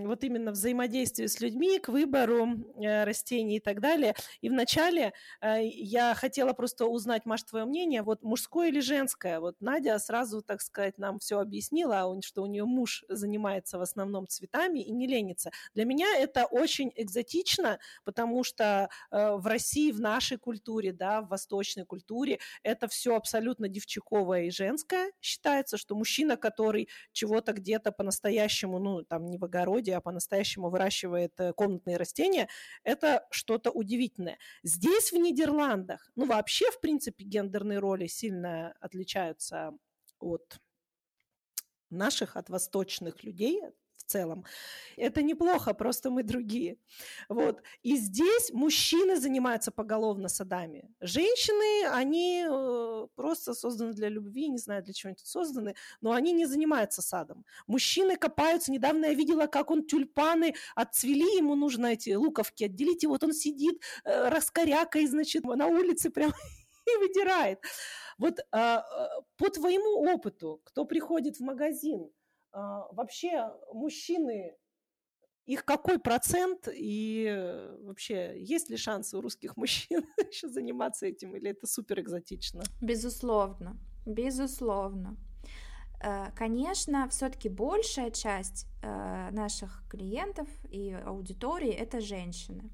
вот именно взаимодействию с людьми, к выбору э, растений и так далее. И вначале э, я хотела просто узнать, Маш, твое мнение, вот мужское или женское? Вот Надя сразу, так сказать, нам все объяснила, а что у нее муж занимается в основном цветами и не ленится. Для меня это очень экзотично, потому что в России, в нашей культуре, да, в восточной культуре это все абсолютно девчаковое и женское считается, что мужчина, который чего-то где-то по-настоящему, ну, там, не в огороде, а по-настоящему выращивает э, комнатные растения, это что-то удивительное. Здесь, в Нидерландах, ну, вообще, в принципе, гендерные роли сильно отличаются от наших, от восточных людей целом. Это неплохо, просто мы другие. Вот. И здесь мужчины занимаются поголовно садами. Женщины, они э, просто созданы для любви, не знаю, для чего они тут созданы, но они не занимаются садом. Мужчины копаются. Недавно я видела, как он тюльпаны отцвели, ему нужно эти луковки отделить, и вот он сидит э, раскорякой, значит, на улице прям и выдирает. Вот а, а, по твоему опыту, кто приходит в магазин, вообще мужчины, их какой процент и э, вообще есть ли шансы у русских мужчин еще заниматься этим или это супер экзотично? Безусловно, безусловно. Э, Конечно, все-таки большая часть э, наших клиентов и аудитории это женщины.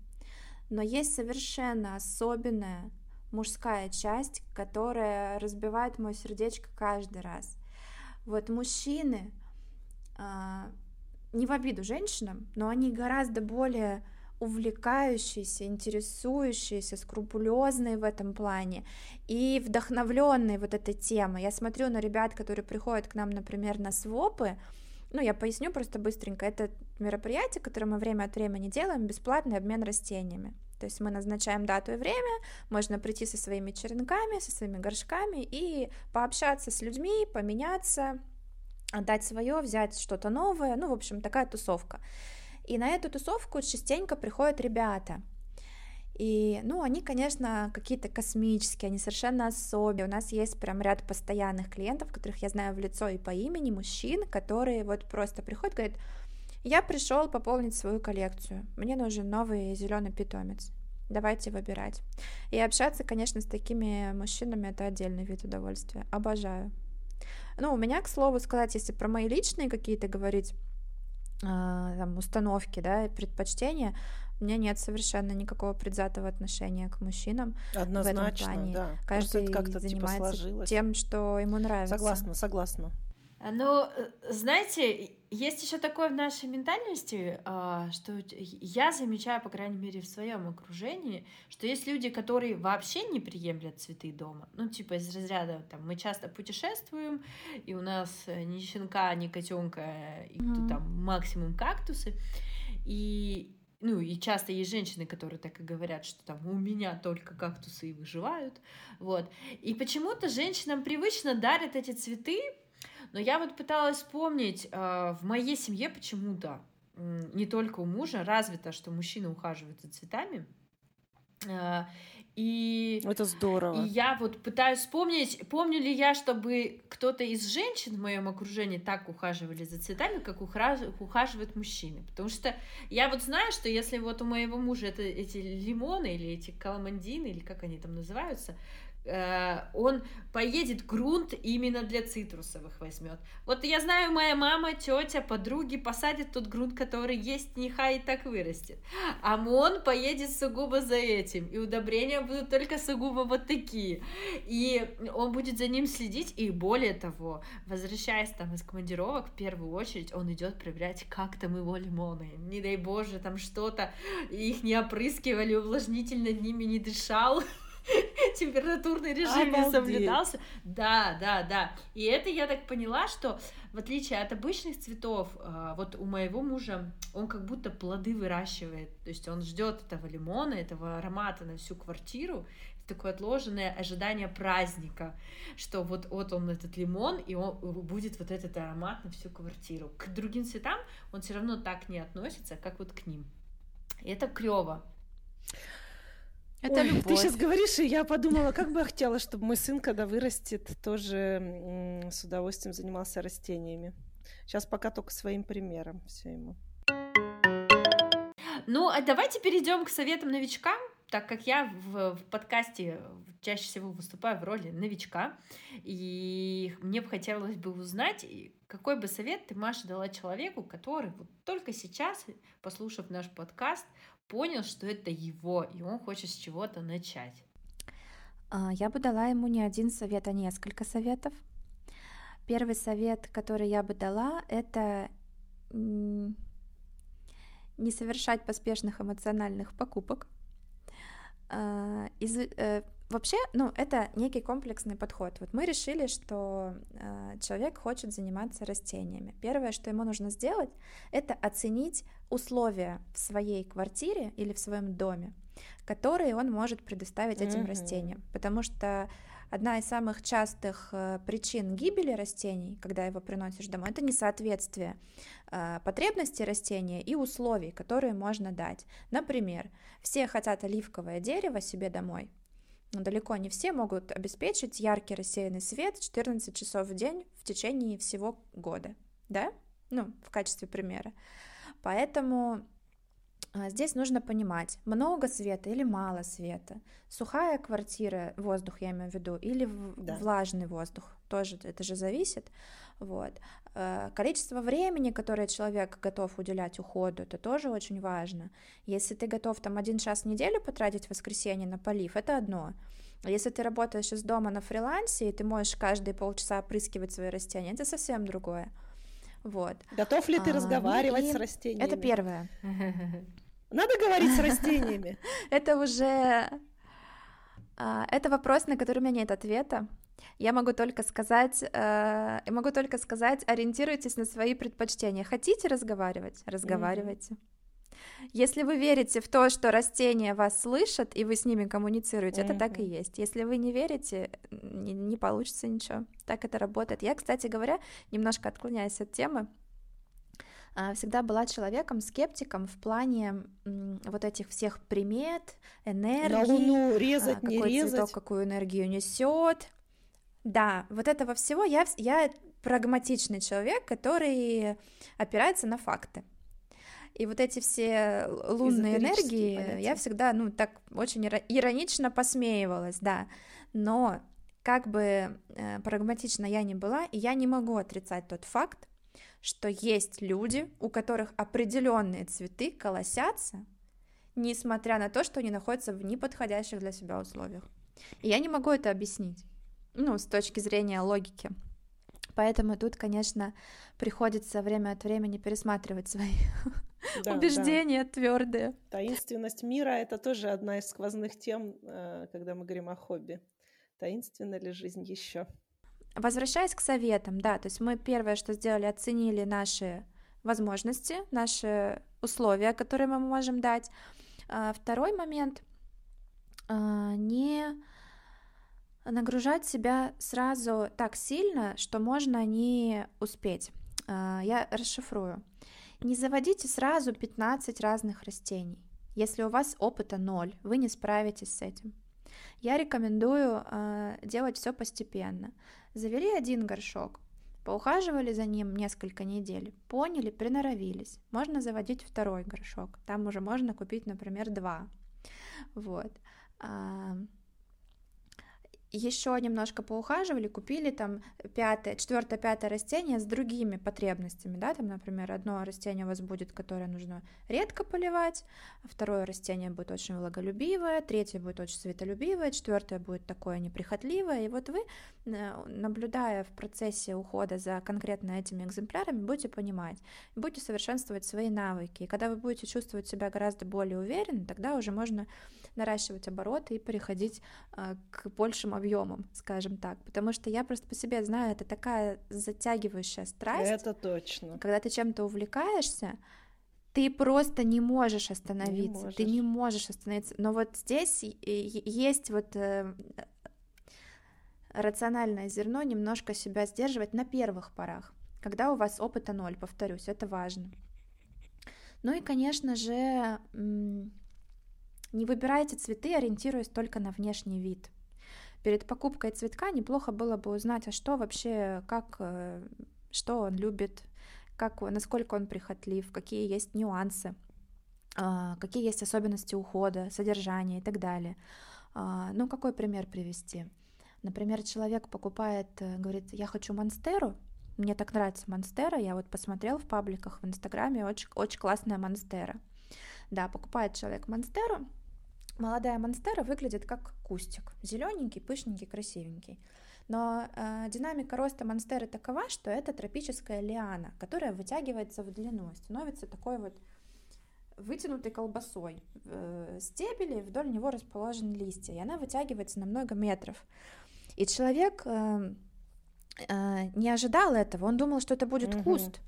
Но есть совершенно особенная мужская часть, которая разбивает мое сердечко каждый раз. Вот мужчины, а, не в обиду женщинам, но они гораздо более увлекающиеся, интересующиеся, скрупулезные в этом плане и вдохновленные вот этой темой. Я смотрю на ребят, которые приходят к нам, например, на свопы, ну, я поясню просто быстренько. Это мероприятие, которое мы время от времени делаем, бесплатный обмен растениями. То есть мы назначаем дату и время, можно прийти со своими черенками, со своими горшками и пообщаться с людьми, поменяться, отдать свое, взять что-то новое. Ну, в общем, такая тусовка. И на эту тусовку частенько приходят ребята. И, ну, они, конечно, какие-то космические, они совершенно особые. У нас есть прям ряд постоянных клиентов, которых я знаю в лицо и по имени, мужчин, которые вот просто приходят, говорят, я пришел пополнить свою коллекцию, мне нужен новый зеленый питомец. давайте выбирать. И общаться, конечно, с такими мужчинами это отдельный вид удовольствия. Обожаю. Ну, у меня, к слову сказать, если про мои личные какие-то говорить э, там, установки, да, предпочтения, у меня нет совершенно никакого предвзятого отношения к мужчинам Однозначно, в этом плане. Да. Каждый как-то типа занимается типа тем, что ему нравится. Согласна, согласна. Ну, знаете, есть еще такое в нашей ментальности, а, что я замечаю, по крайней мере, в своем окружении, что есть люди, которые вообще не приемлят цветы дома. Ну, типа из разряда, там, мы часто путешествуем, и у нас ни щенка, ни котенка, и mm-hmm. там максимум кактусы. И ну, и часто есть женщины, которые так и говорят, что там у меня только кактусы и выживают, вот. И почему-то женщинам привычно дарят эти цветы, но я вот пыталась вспомнить, э, в моей семье почему-то, не только у мужа, развито, что мужчины ухаживают за цветами. Э, и, это здорово. И я вот пытаюсь вспомнить, помню ли я, чтобы кто-то из женщин в моем окружении так ухаживали за цветами, как ухаживают мужчины. Потому что я вот знаю, что если вот у моего мужа это, эти лимоны или эти каламандины, или как они там называются, он поедет грунт именно для цитрусовых возьмет. Вот я знаю, моя мама, тетя, подруги посадят тот грунт, который есть, нехай и так вырастет. А он поедет сугубо за этим, и удобрения будут только сугубо вот такие. И он будет за ним следить, и более того, возвращаясь там из командировок, в первую очередь он идет проверять, как там его лимоны. Не дай боже, там что-то, их не опрыскивали, увлажнитель над ними не дышал. температурный режим не соблюдался. Да, да, да. И это я так поняла, что в отличие от обычных цветов, а, вот у моего мужа он как будто плоды выращивает. То есть он ждет этого лимона, этого аромата на всю квартиру. Такое отложенное ожидание праздника, что вот, вот он этот лимон, и он будет вот этот аромат на всю квартиру. К другим цветам он все равно так не относится, как вот к ним. И это клево. Это Ой, любовь. Ты сейчас говоришь, и я подумала, как бы я хотела, чтобы мой сын, когда вырастет, тоже с удовольствием занимался растениями. Сейчас пока только своим примером все ему. Ну, а давайте перейдем к советам новичкам, так как я в, в подкасте чаще всего выступаю в роли новичка, и мне бы хотелось бы узнать, какой бы совет ты, Маша, дала человеку, который вот только сейчас, послушав наш подкаст, понял, что это его, и он хочет с чего-то начать? А, я бы дала ему не один совет, а несколько советов. Первый совет, который я бы дала, это не совершать поспешных эмоциональных покупок. А, э, Вообще, ну, это некий комплексный подход. Вот мы решили, что э, человек хочет заниматься растениями. Первое, что ему нужно сделать, это оценить условия в своей квартире или в своем доме, которые он может предоставить этим mm-hmm. растениям. Потому что одна из самых частых э, причин гибели растений, когда его приносишь домой, это несоответствие э, потребностей растения и условий, которые можно дать. Например, все хотят оливковое дерево себе домой, но далеко не все могут обеспечить яркий рассеянный свет 14 часов в день в течение всего года, да? Ну, в качестве примера. Поэтому а, Здесь нужно понимать, много света или мало света, сухая квартира, воздух я имею в виду, или да. влажный воздух, тоже это же зависит. Вот. Э, количество времени, которое человек готов уделять уходу, это тоже очень важно. Если ты готов там один час в неделю потратить в воскресенье на полив, это одно. Если ты работаешь из дома на фрилансе, и ты можешь каждые полчаса опрыскивать свои растения, это совсем другое. Вот. Готов ли ты а, разговаривать ну, с растениями? Это первое. Надо говорить с растениями. Это уже... А, это вопрос, на который у меня нет ответа. Я могу только сказать, э, могу только сказать, ориентируйтесь на свои предпочтения. Хотите разговаривать? Разговаривайте. Mm-hmm. Если вы верите в то, что растения вас слышат и вы с ними коммуницируете, mm-hmm. это так и есть. Если вы не верите, не, не получится ничего. Так это работает. Я, кстати говоря, немножко отклоняюсь от темы, а, всегда была человеком, скептиком в плане вот этих всех примет, энергии. На Луну резать, а, не какой резать. цветок какую энергию несет. Да, вот этого всего я, я прагматичный человек, который опирается на факты. И вот эти все лунные энергии, понятия. я всегда, ну, так очень иронично посмеивалась, да. Но как бы э, прагматично я не была, я не могу отрицать тот факт, что есть люди, у которых определенные цветы колосятся, несмотря на то, что они находятся в неподходящих для себя условиях. И я не могу это объяснить, ну, с точки зрения логики. Поэтому тут, конечно, приходится время от времени пересматривать свои да, убеждения да. твердые. Таинственность мира это тоже одна из сквозных тем, э, когда мы говорим о хобби. Таинственна ли жизнь еще? Возвращаясь к советам, да, то есть мы первое, что сделали, оценили наши возможности, наши условия, которые мы можем дать. А второй момент а, не нагружать себя сразу так сильно, что можно не успеть. А, я расшифрую. Не заводите сразу 15 разных растений. Если у вас опыта ноль, вы не справитесь с этим. Я рекомендую э, делать все постепенно. Завели один горшок, поухаживали за ним несколько недель, поняли, приноровились. Можно заводить второй горшок. Там уже можно купить, например, два. Вот еще немножко поухаживали, купили там пятое, четвертое, пятое растение с другими потребностями, да, там, например, одно растение у вас будет, которое нужно редко поливать, второе растение будет очень влаголюбивое, третье будет очень светолюбивое, четвертое будет такое неприхотливое, и вот вы, э, наблюдая в процессе ухода за конкретно этими экземплярами, будете понимать, будете совершенствовать свои навыки, и когда вы будете чувствовать себя гораздо более уверенно, тогда уже можно наращивать обороты и переходить э, к большим объемам, скажем так. Потому что я просто по себе знаю, это такая затягивающая страсть. Это точно. Когда ты чем-то увлекаешься, ты просто не можешь остановиться, не можешь. ты не можешь остановиться. Но вот здесь есть вот э, рациональное зерно немножко себя сдерживать на первых порах, когда у вас опыта ноль, повторюсь, это важно. Ну и, конечно же, не выбирайте цветы, ориентируясь только на внешний вид. Перед покупкой цветка неплохо было бы узнать, а что вообще, как, э, что он любит, как, насколько он прихотлив, какие есть нюансы, а, какие есть особенности ухода, содержания и так далее. А, ну, какой пример привести? Например, человек покупает, э, говорит, я хочу монстеру, мне так нравится монстера, я вот посмотрел в пабликах в Инстаграме, очень, очень классная монстера. Да, покупает человек монстеру, Молодая монстера выглядит как кустик, зелененький, пышненький, красивенький. Но э, динамика роста монстеры такова, что это тропическая лиана, которая вытягивается в длину, становится такой вот вытянутой колбасой. Э, стебели, вдоль него расположены листья, и она вытягивается на много метров. И человек э, э, не ожидал этого, он думал, что это будет угу. куст.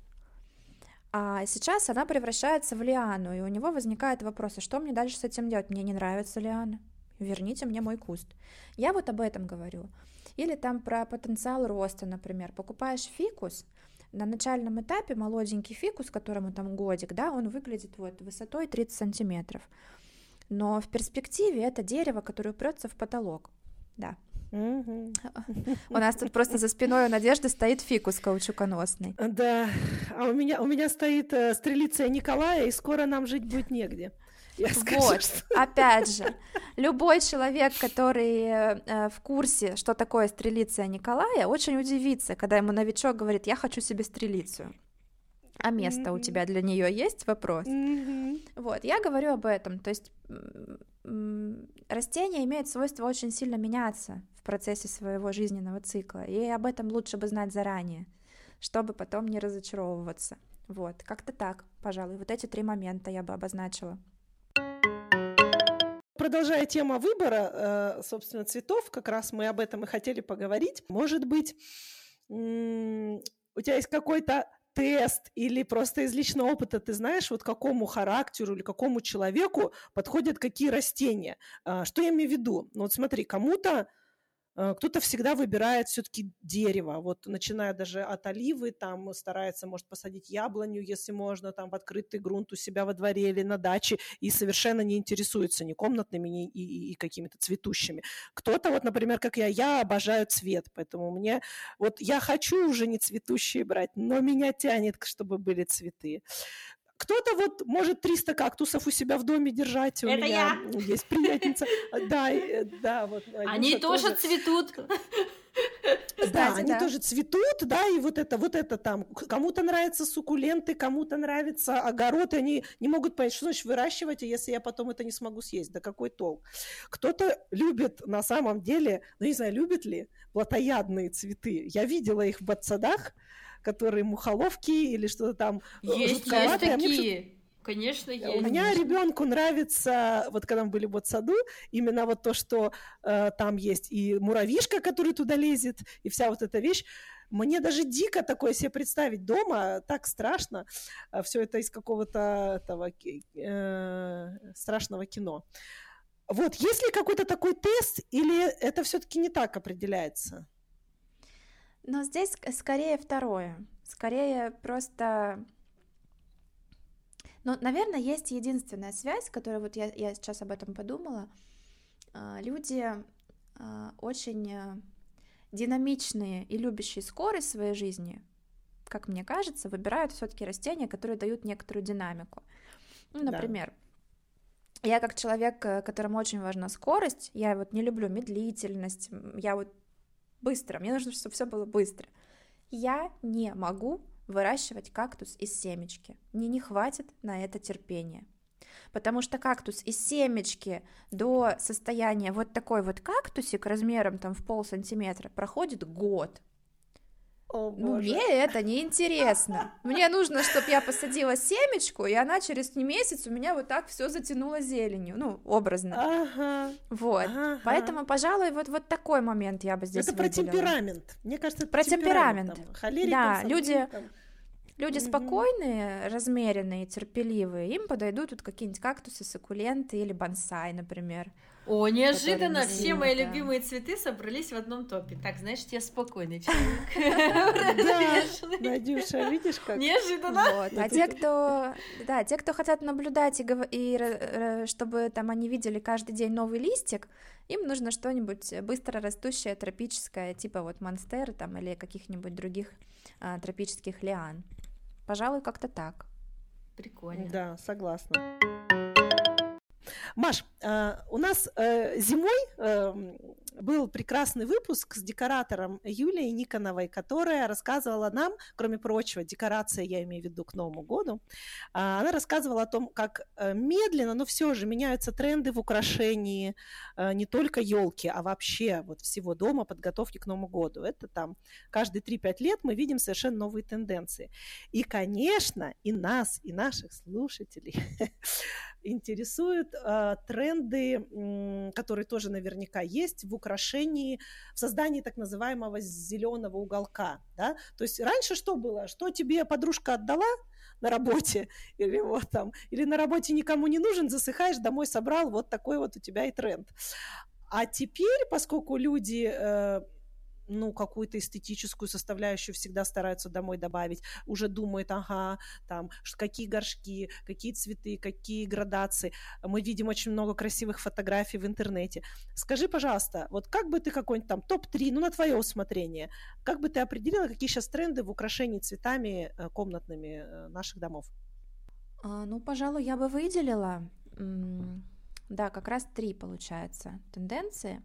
А сейчас она превращается в лиану, и у него возникает вопрос, а что мне дальше с этим делать? Мне не нравится лиана. Верните мне мой куст. Я вот об этом говорю. Или там про потенциал роста, например. Покупаешь фикус, на начальном этапе молоденький фикус, которому там годик, да, он выглядит вот высотой 30 сантиметров. Но в перспективе это дерево, которое упрется в потолок. Да, у нас тут просто за спиной у Надежды стоит фикус каучуконосный. Да, а у меня, у меня стоит э, стрелиция Николая, и скоро нам жить будет негде. Я скажу, вот, что... опять же, любой человек, который э, в курсе, что такое стрелиция Николая, очень удивится, когда ему новичок говорит, я хочу себе стрелицию. А место mm-hmm. у тебя для нее есть вопрос? Mm-hmm. Вот, я говорю об этом. То есть растения имеют свойство очень сильно меняться процессе своего жизненного цикла, и об этом лучше бы знать заранее, чтобы потом не разочаровываться. Вот, как-то так, пожалуй, вот эти три момента я бы обозначила. Продолжая тему выбора, э, собственно, цветов, как раз мы об этом и хотели поговорить. Может быть, у тебя есть какой-то тест или просто из личного опыта ты знаешь, вот какому характеру или какому человеку подходят какие растения. А, что я имею в виду? Ну вот смотри, кому-то Э, кто-то всегда выбирает все-таки дерево, вот начиная даже от оливы, там старается, может, посадить яблоню, если можно, там в открытый грунт у себя во дворе или на даче, и совершенно не интересуется ни комнатными, ни и, и какими-то цветущими. Кто-то, вот, например, как я, я обожаю цвет, поэтому мне, вот я хочу уже не цветущие брать, но меня тянет, чтобы были цветы. Кто-то вот может 300 кактусов у себя в доме держать. У Это меня я. есть приятница. Да, э, да, вот. Они Анюша тоже цветут. Да, Кстати, они да. тоже цветут, да, и вот это, вот это там. Кому-то нравятся суккуленты, кому-то нравится огород, и они не могут понять, что значит выращивать, и если я потом это не смогу съесть, да какой толк. Кто-то любит на самом деле, ну не знаю, любит ли плотоядные цветы. Я видела их в ботсадах, которые мухоловки или что-то там э, Есть, есть такие. Конечно, у есть. меня ребенку нравится, вот когда мы были в вот саду, именно вот то, что э, там есть и муравьишка, который туда лезет, и вся вот эта вещь. Мне даже дико такое себе представить дома, так страшно. Все это из какого-то этого э, страшного кино. Вот, есть ли какой-то такой тест, или это все-таки не так определяется? Но здесь ск- скорее второе. Скорее просто... Ну, наверное, есть единственная связь, которая вот я, я сейчас об этом подумала. А, Люди а, очень а, динамичные и любящие скорость своей жизни, как мне кажется, выбирают все-таки растения, которые дают некоторую динамику. Ну, Да. например, я как человек, э, которому очень важна скорость, я вот не люблю медлительность, я вот быстро, мне нужно, чтобы все было быстро. Я не могу выращивать кактус из семечки. Мне не хватит на это терпения. Потому что кактус из семечки до состояния вот такой вот кактусик размером там в пол сантиметра проходит год. О, Ну, мне это не интересно. Мне нужно, чтобы я посадила семечку, и она через месяц у меня вот так все затянула зеленью, ну, образно. Ага, Вот. ага. Поэтому, пожалуй, вот, вот такой момент я бы здесь это про выделила. темперамент. Мне кажется, это Про темперамент. там, холерикам, Да, люди- сангвиникам. Люди Мгм. спокойные, размеренные, терпеливые, им подойдут вот какие-нибудь кактусы, суккуленты или бонсай, например. О, неожиданно не все мои да. любимые цветы собрались в одном топе. Так, значит, я спокойный человек. Да, Надюша, видишь как? Неожиданно. Вот. А те, кто, да, те, кто хотят наблюдать и, чтобы там они видели каждый день новый листик, им нужно что-нибудь быстро растущее, тропическое, типа вот монстер там или каких-нибудь других а, тропических лиан. Пожалуй, как-то так. Прикольно. Да, согласна. Маш, э, у нас э, зимой э, был прекрасный выпуск с декоратором Юлией Никоновой, которая рассказывала нам, кроме прочего, декорация, я имею в виду к Новому году, а, она рассказывала о том, как э, медленно, но все же меняются тренды в украшении э, не только елки, а вообще вот всего дома, подготовки к Новому году. Это там каждые 3-5 лет мы видим совершенно новые тенденции. И, конечно, и нас, и наших слушателей интересуют э, тренды, которые тоже наверняка есть в украшении, в создании так называемого зеленого уголка. Да? То есть раньше что было? Что тебе подружка отдала на работе, или вот там, или на работе никому не нужен, засыхаешь, домой собрал, вот такой вот у тебя и тренд. А теперь, поскольку люди э, ну, какую-то эстетическую составляющую всегда стараются домой добавить, уже думают, ага, там, какие горшки, какие цветы, какие градации. Мы видим очень много красивых фотографий в интернете. Скажи, пожалуйста, вот как бы ты какой-нибудь там топ-3, ну, на твое усмотрение, как бы ты определила, какие сейчас тренды в украшении цветами э, комнатными э, наших домов? А, ну, пожалуй, я бы выделила, да, как раз три, получается, тенденции.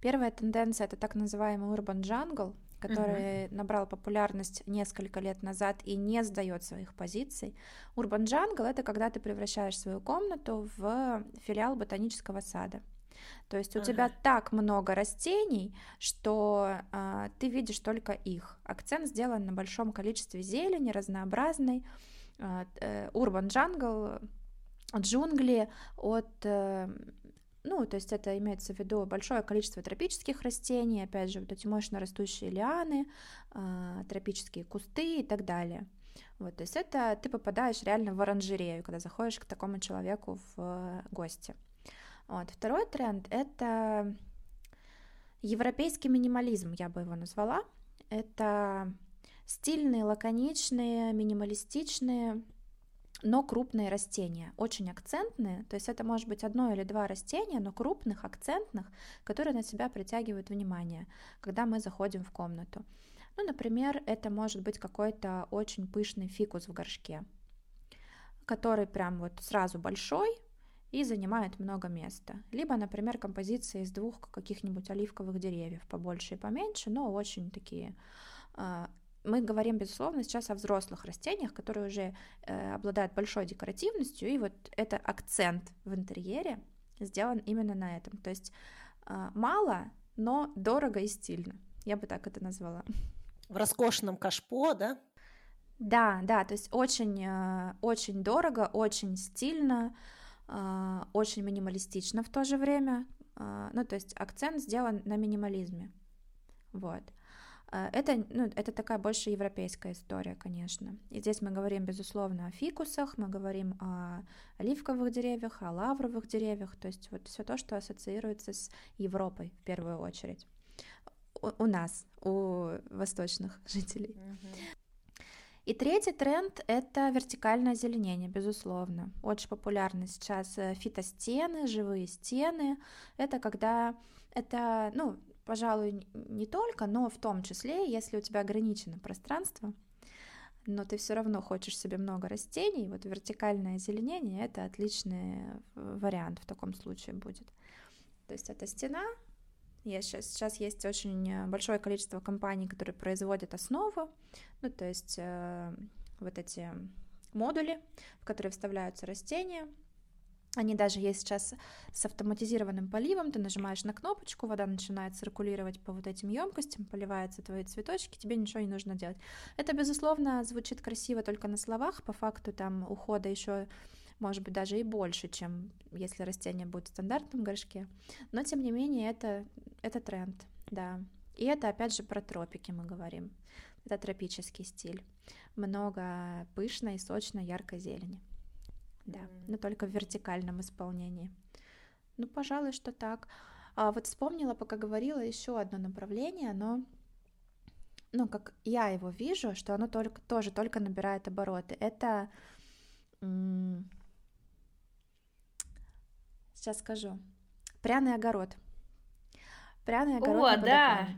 Первая тенденция — это так называемый urban jungle, который набрал популярность несколько лет назад и не сдает своих позиций. Urban jungle — это когда ты превращаешь свою комнату в филиал ботанического сада. То есть у тебя Ага. так много растений, что а, ты видишь только их. Акцент сделан на большом количестве зелени, разнообразной. А, э, Urban jungle, джунгли от э, ну, то есть это имеется в виду большое количество тропических растений, опять же, вот эти мощно растущие лианы, а, тропические кусты и так далее. Вот, то есть это ты попадаешь реально в оранжерею, когда заходишь к такому человеку в э, гости. Вот. Второй тренд — это европейский минимализм, я бы его назвала. Это стильные, лаконичные, минималистичные, но крупные растения, очень акцентные, то есть это может быть одно или два растения, но крупных, акцентных, которые на себя притягивают внимание, когда мы заходим в комнату. Ну, например, это может быть какой-то очень пышный фикус в горшке, который прям вот сразу большой и занимает много места. Либо, например, композиция из двух каких-нибудь оливковых деревьев, побольше и поменьше, но очень такие а, мы говорим, безусловно, сейчас о взрослых растениях, которые уже э, обладают большой декоративностью, и вот это акцент в интерьере сделан именно на этом. То есть э, мало, но дорого и стильно. Я бы так это назвала. В роскошном кашпо, да? Да, да, то есть очень, э, очень дорого, очень стильно, э, очень минималистично в то же время. Э, ну, то есть акцент сделан на минимализме. Вот. Это, ну, это такая больше европейская история, конечно. И здесь мы говорим, безусловно, о фикусах, мы говорим о оливковых деревьях, о лавровых деревьях, то есть вот все то, что ассоциируется с Европой в первую очередь. У, у нас, у восточных жителей. И третий тренд — это вертикальное озеленение, безусловно. Очень популярны сейчас э, фитостены, живые стены. Это когда это, ну, пожалуй, не только, но в том числе, если у тебя ограничено пространство, но ты все равно хочешь себе много растений, вот вертикальное озеленение — это отличный э, вариант в таком случае будет. То есть это стена, есть сейчас, сейчас есть очень э, большое количество компаний, которые производят основу, ну, то есть э, вот эти модули, в которые вставляются растения. Они даже есть сейчас с автоматизированным поливом. Ты нажимаешь на кнопочку, вода начинает циркулировать по вот этим емкостям, поливаются твои цветочки, тебе ничего не нужно делать. Это, безусловно, звучит красиво только на словах, по факту там ухода еще может быть, даже и больше, чем если растение будет в стандартном горшке. Но, тем не менее, это, это тренд, да. И это, опять же, про тропики мы говорим. Это тропический стиль. Много пышной, сочной, яркой зелени. Да, mm. но только в вертикальном исполнении. Ну, пожалуй, что так. А вот вспомнила, пока говорила, еще одно направление, но ну, как я его вижу, что оно только, тоже только набирает обороты. Это Сейчас скажу. Пряный огород. Пряный огород О, на да.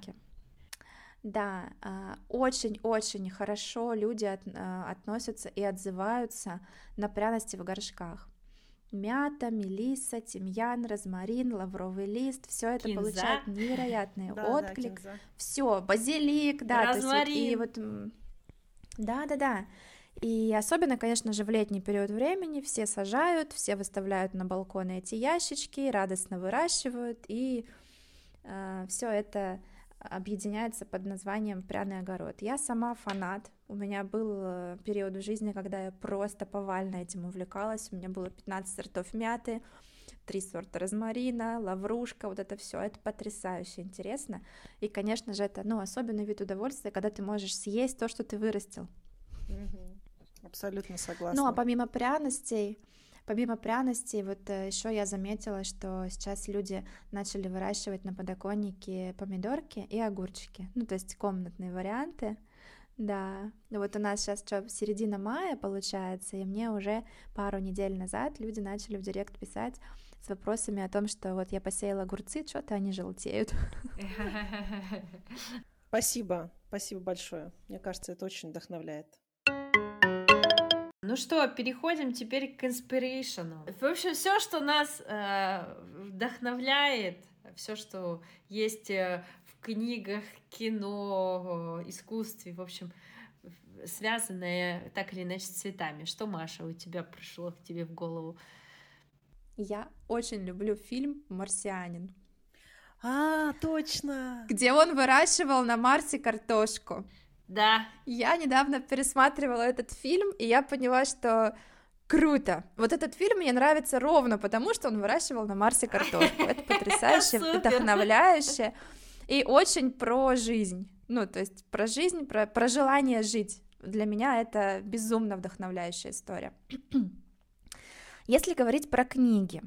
Да, а, очень-очень хорошо люди от, а, относятся и отзываются на пряности в горшках. Мята, мелиса, тимьян, розмарин, лавровый лист, все это кинза. получает невероятный да, отклик. Да, все, базилик, да, розмарин. То есть, и вот, да, да, да. И особенно, конечно же, в летний период времени все сажают, все выставляют на балконы эти ящички, радостно выращивают, и э, все это объединяется под названием пряный огород. Я сама фанат. У меня был э, период в жизни, когда я просто повально этим увлекалась. У меня было 15 сортов мяты, три сорта розмарина, лаврушка, вот это все. Это потрясающе интересно. И, конечно же, это ну, особенный вид удовольствия, когда ты можешь съесть то, что ты вырастил. Абсолютно согласна. Ну а помимо пряностей, помимо пряностей, вот э, еще я заметила, что сейчас люди начали выращивать на подоконнике помидорки и огурчики, ну то есть комнатные варианты. Да, вот у нас сейчас что, середина мая получается, и мне уже пару недель назад люди начали в директ писать с вопросами о том, что вот я посеяла огурцы, что-то они желтеют. Спасибо, спасибо большое. Мне кажется, это очень вдохновляет. Ну что, переходим теперь к инспирейшену. В общем, все, что нас э, вдохновляет, все, что есть э, в книгах, кино, искусстве, в общем, связанное так или иначе с цветами. Что, Маша, у тебя пришло к тебе в голову? Я очень люблю фильм «Марсианин». А, точно! Где он выращивал на Марсе картошку. Да. Я недавно пересматривала этот фильм, и я поняла, что круто. Вот этот фильм мне нравится ровно потому, что он выращивал на Марсе картошку. Это потрясающе, вдохновляюще и очень про жизнь. Ну, то есть про жизнь, про, про желание жить. Для меня это безумно вдохновляющая история. Если говорить про книги,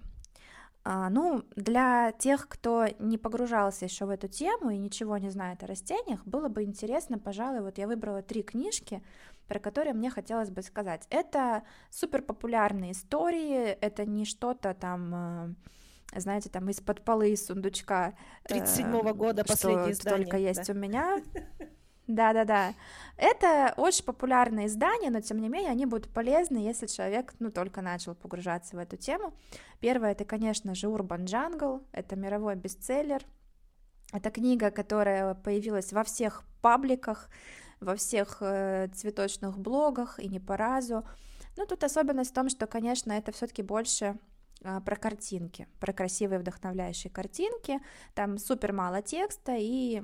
ну, для тех, кто не погружался еще в эту тему и ничего не знает о растениях, было бы интересно, пожалуй, вот я выбрала три книжки, про которые мне хотелось бы сказать. Это супер популярные истории, это не что-то там э, знаете, там из-под полы, из сундучка. 37-го э, года последнее что издание. Столько есть да. у меня. Да-да-да. Это очень популярные издания, но тем не менее они будут полезны, если человек, ну, только начал погружаться в эту тему. Первое, это, конечно же, Urban Jungle, это мировой бестселлер. Это книга, которая появилась во всех пабликах, во всех э, цветочных блогах и не по разу. Ну, тут особенность в том, что, конечно, это все-таки больше э, про картинки, про красивые вдохновляющие картинки. Там супер мало текста и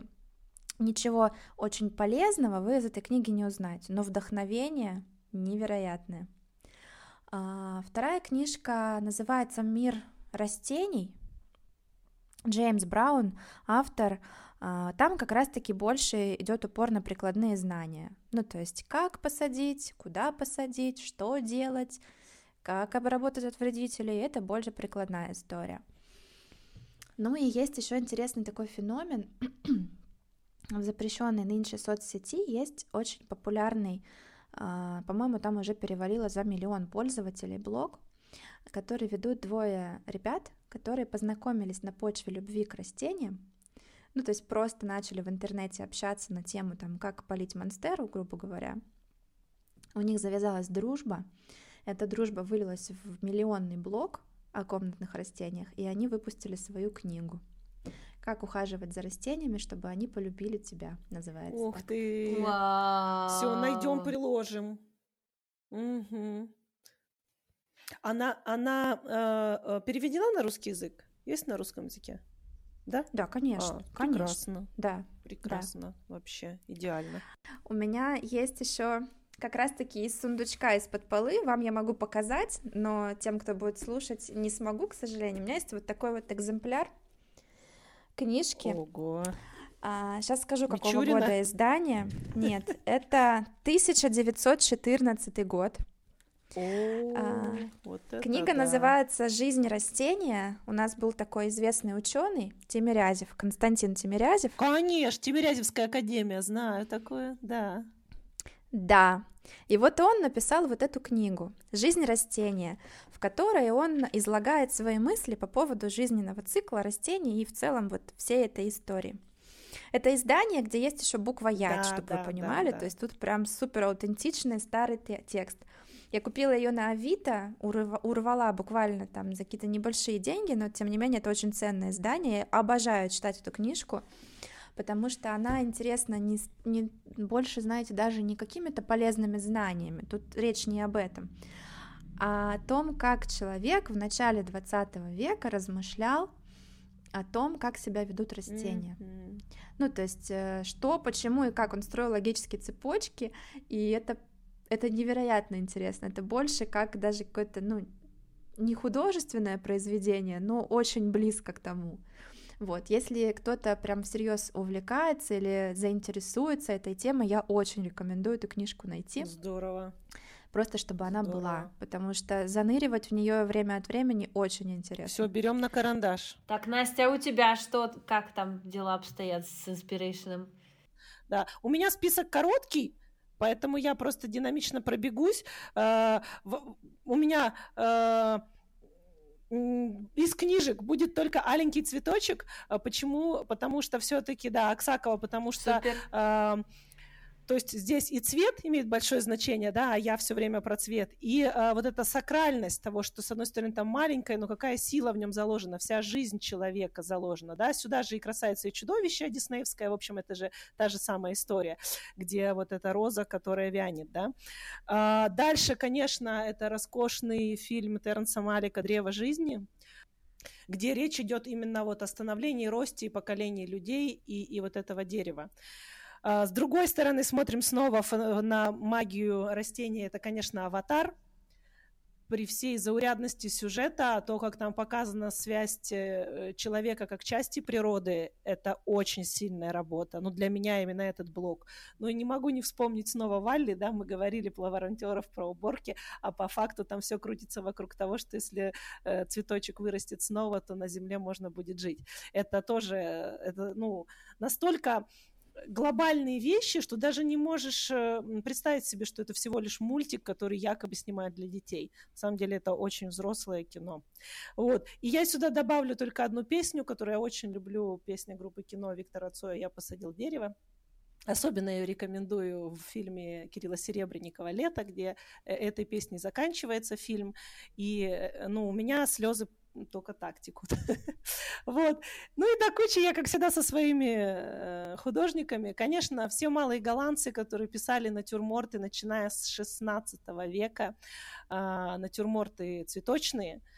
ничего очень полезного вы из этой книги не узнаете, но вдохновение невероятное. А, вторая книжка называется «Мир растений». Джеймс Браун, автор, а, там как раз-таки больше идет упор на прикладные знания. Ну, то есть, как посадить, куда посадить, что делать, как обработать от вредителей, это больше прикладная история. Ну и есть еще интересный такой феномен. В запрещенной нынче соцсети есть очень популярный, а, по-моему, там уже перевалило за миллион пользователей блог, который ведут двое ребят, которые познакомились на почве любви к растениям, ну, то есть просто начали в интернете общаться на тему, там, как полить монстеру, грубо говоря. У них завязалась дружба. Эта дружба вылилась в миллионный блог о комнатных растениях, и они выпустили свою книгу. Как ухаживать за растениями, чтобы они полюбили тебя, называется. Ух так. ты! Вау. Все, найдем, приложим. Угу. Она, она э, э, переведена на русский язык? Есть на русском языке? Да? Да, конечно, А, конечно. прекрасно. Да. Прекрасно. Вообще идеально. У меня есть еще как раз-таки из сундучка из-под полы, вам я могу показать, но тем, кто будет слушать, не смогу, к сожалению. У меня есть вот такой вот экземпляр книжки. Ого. А, сейчас скажу, какого Мичурина? года издания. Нет, это 1914 год. О, вот это Книга да. называется «Жизнь растения». У нас был такой известный ученый Тимирязев, Константин Тимирязев. Конечно, Тимирязевская академия, знаю такое, да. Да. И вот он написал вот эту книгу «Жизнь растения», в которой он излагает свои мысли по поводу жизненного цикла растений и в целом вот всей этой истории. Это издание, где есть еще буква Я, Да, чтобы да, вы да, понимали, да. то есть тут прям супер аутентичный старый те- текст. Я купила ее на Авито, урвала буквально там за какие-то небольшие деньги, но тем не менее это очень ценное издание. Я обожаю читать эту книжку, потому что она интересна не, не больше, знаете, даже не какими-то полезными знаниями. Тут речь не об этом, а о том, как человек в начале 20 века размышлял о том, как себя ведут растения. Мгм. Ну, то есть, э, что, почему и как он строил логические цепочки, и это, это невероятно интересно. Это больше как даже какое-то, ну, не художественное произведение, но очень близко к тому. Вот, если кто-то прям всерьез увлекается или заинтересуется этой темой, я очень рекомендую эту книжку найти, Здорово. просто чтобы она была, Здорово. потому что заныривать в нее время от времени очень интересно. Все, берем на карандаш. Так, Настя, а у тебя что, как там дела обстоят с инспирейшеном? Да, у меня список короткий, поэтому я просто динамично пробегусь. Э, У меня э, из книжек будет только аленький цветочек. А Почему? Потому что все-таки, да, Аксакова, потому что Супер. А, то есть здесь и цвет имеет большое значение, да, а я все время про цвет. И а, вот эта сакральность того, что, с одной стороны, там маленькая, но какая сила в нем заложена, вся жизнь человека заложена, да. Сюда же и красавица и чудовище диснеевская, в общем, это же та же самая история, где вот эта роза, которая вянет, да. А, дальше, конечно, это роскошный фильм Терренса Малика «Древо жизни», где речь идет именно вот о становлении, росте и поколении людей и, и вот этого дерева. А, С другой стороны, смотрим снова ф- на магию растений. Это, конечно, аватар. При всей заурядности сюжета, то, как там показана связь э, человека как части природы, это очень сильная работа. Ну, для меня именно этот блок. Ну, и не могу не вспомнить снова Валли, да, мы говорили про волонтеров, про уборки, а по факту там все крутится вокруг того, что если э, цветочек вырастет снова, то на земле можно будет жить. Это тоже, э, это, ну, настолько глобальные вещи, что даже не можешь э, представить себе, что это всего лишь мультик, который якобы снимают для детей. На самом деле это очень взрослое кино. Вот. И я сюда добавлю только одну песню, которую я очень люблю, песня группы кино Виктора Цоя «Я посадил дерево». Особенно ее рекомендую в фильме Кирилла Серебренникова «Лето», где э, этой песней заканчивается фильм. И, э, ну, у меня слезы только так текут. вот. Ну и до кучи я, как всегда, со своими э, художниками. Конечно, все малые голландцы, которые писали натюрморты, начиная с 16 века, э, натюрморты цветочные –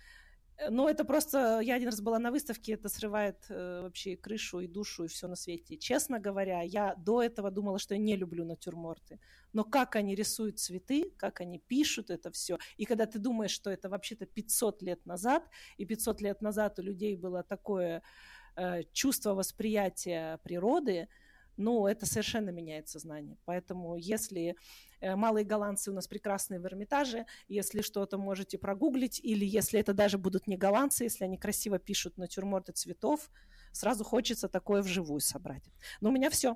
ну, это просто... Я один раз была на выставке, это срывает э, вообще крышу и душу, и все на свете. Честно говоря, я до этого думала, что я не люблю натюрморты. Но как они рисуют цветы, как они пишут это все. И когда ты думаешь, что это вообще-то 500 лет назад, и 500 лет назад у людей было такое э, чувство восприятия природы, ну, это совершенно меняет сознание. Поэтому если Э, малые голландцы у нас прекрасные в Эрмитаже. Если что-то можете прогуглить, или если это даже будут не голландцы, если они красиво пишут натюрморты цветов, сразу хочется такое вживую собрать. Но у меня все.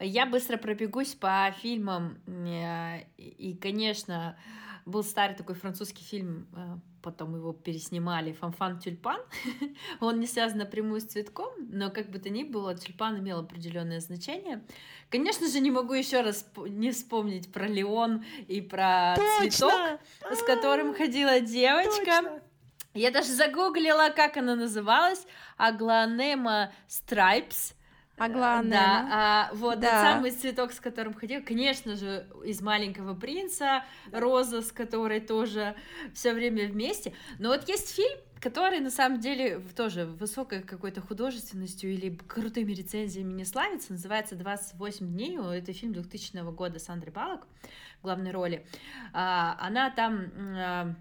Я быстро пробегусь по фильмам. Э, и, конечно, был старый такой французский фильм, э, потом его переснимали, «Фанфан тюльпан». Он не связан напрямую с цветком, но как бы то ни было, тюльпан имел определенное значение. Конечно же, не могу еще раз не вспомнить про Леон и про Точно! цветок, с которым ходила девочка. Точно! Я даже загуглила, как она называлась. Агланема Stripes. Агланема. Да, а, вот да. самый цветок, с которым ходил. Конечно же, из «Маленького принца», роза, с которой тоже все время вместе. Но вот есть фильм, который на самом деле тоже высокой какой-то художественностью или крутыми рецензиями не славится, называется «28 дней», это фильм 2000 года с Андрей Балок в главной роли. А, она там а,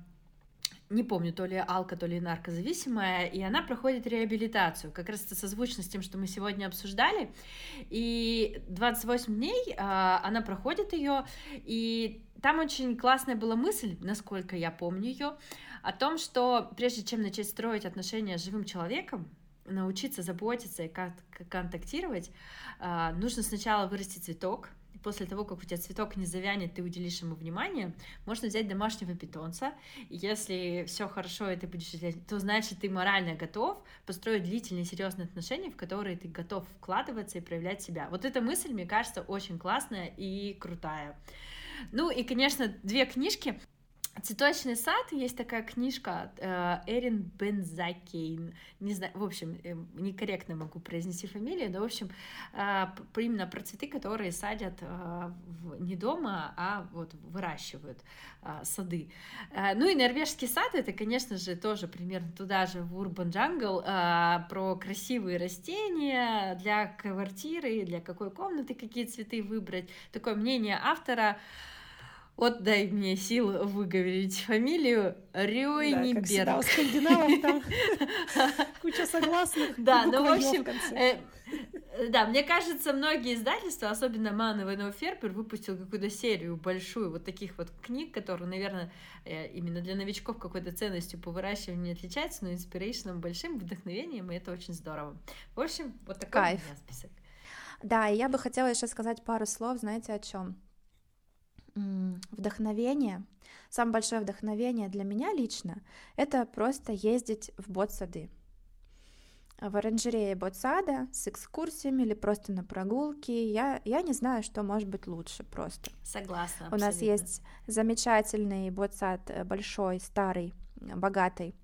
не помню, то ли алка, то ли наркозависимая, и она проходит реабилитацию, как раз это созвучно с тем, что мы сегодня обсуждали, и 28 дней а, она проходит ее, и там очень классная была мысль, насколько я помню ее, о том, что прежде чем начать строить отношения с живым человеком, научиться заботиться и контактировать, а, нужно сначала вырастить цветок, после того, как у тебя цветок не завянет, ты уделишь ему внимание, можно взять домашнего питомца. Если все хорошо, и ты будешь то значит, ты морально готов построить длительные серьезные отношения, в которые ты готов вкладываться и проявлять себя. Вот эта мысль, мне кажется, очень классная и крутая. Ну и, конечно, две книжки. Цветочный сад, есть такая книжка э, Эрин Бензакейн, не знаю, в общем, э, некорректно могу произнести фамилию, но, в общем, э, именно про цветы, которые садят не дома, а вот выращивают сады. Ну и норвежский сад, это, конечно же, тоже примерно туда же, в Urban Jungle, про красивые растения для квартиры, для какой комнаты, какие цветы выбрать. Такое мнение автора, вот дай мне сил выговорить фамилию Рюйниберг. Да, как всегда, у скандинавов там куча согласных. Да, ну, в общем, э, да, мне кажется, многие издательства, особенно Ман и Фербер, выпустил какую-то серию большую вот таких вот книг, которые, наверное, э, именно для новичков какой-то ценностью по выращиванию не отличаются, но инспирейшеном большим вдохновением, и это очень здорово. В общем, вот такой Кайф. у меня список. Да, и я бы хотела еще сказать пару слов, знаете, о чем? Вдохновение, самое большое вдохновение для меня лично, это просто ездить в ботсады. В оранжерее ботсада с экскурсиями или просто на прогулке. Я, я не знаю, что может быть лучше просто. Согласна. Абсолютно. У нас есть замечательный ботсад, э, большой, старый, богатый,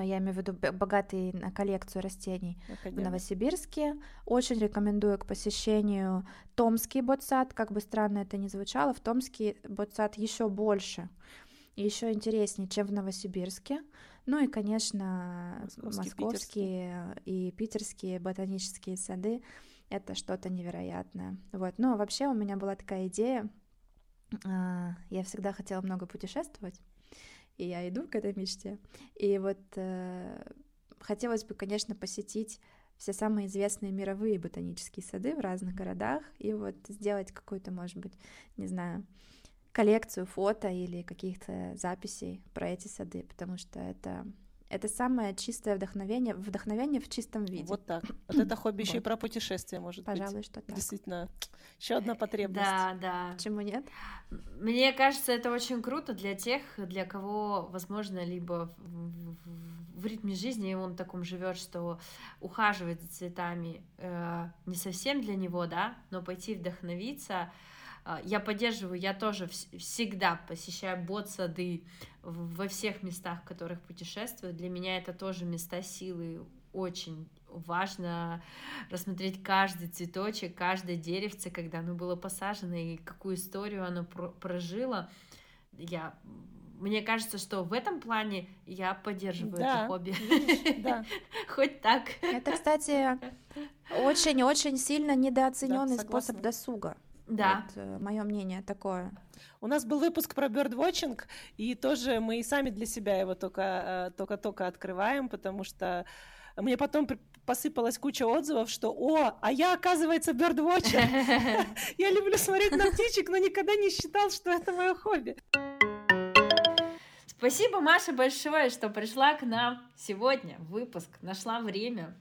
я имею в виду богатый на коллекцию растений в Новосибирске. Очень рекомендую к посещению Томский ботсад, как бы странно это ни звучало, в Томске ботсад еще больше, еще интереснее, чем в Новосибирске. Ну и, конечно, московские, московские и питерские ботанические сады — это что-то невероятное. Вот. Но вообще у меня была такая идея, а, я всегда хотела много путешествовать, и я иду к этой мечте. И вот э, хотелось бы, конечно, посетить все самые известные мировые ботанические сады в разных городах и вот сделать какую-то, может быть, не знаю, коллекцию фото или каких-то записей про эти сады, потому что это Это самое чистое вдохновение, вдохновение в чистом виде. Вот так. Вот это хобби еще и про путешествия может Пожалуй, быть. что так. Действительно, еще одна потребность. Да, да. Почему нет? Мне кажется, это очень круто для тех, для кого, возможно, либо в, в- в ритме жизни он таком живет, что ухаживать за цветами э, не совсем для него, да, но пойти вдохновиться. Э, Я поддерживаю, я тоже вс- всегда посещаю бот-сады в- во всех местах, в которых путешествую. Для меня это тоже места силы. Очень важно рассмотреть каждый цветочек, каждое деревце, когда оно было посажено, и какую историю оно про- прожило. Я... Мне кажется, что в этом плане я поддерживаю Да, это хобби. видишь, да. Хоть так. Это, кстати, очень-очень сильно недооцененный Да, способ досуга. Да. мое мнение такое. У нас был выпуск про бёрдвотчинг, и тоже мы и сами для себя его только, э, только-только открываем, потому что мне потом посыпалась куча отзывов, что «О, а я, оказывается, бёрдвотчер! Я люблю смотреть на птичек, но никогда не считал, что это мое хобби». Спасибо, Маша, большое, что пришла к нам сегодня в выпуск, нашла время.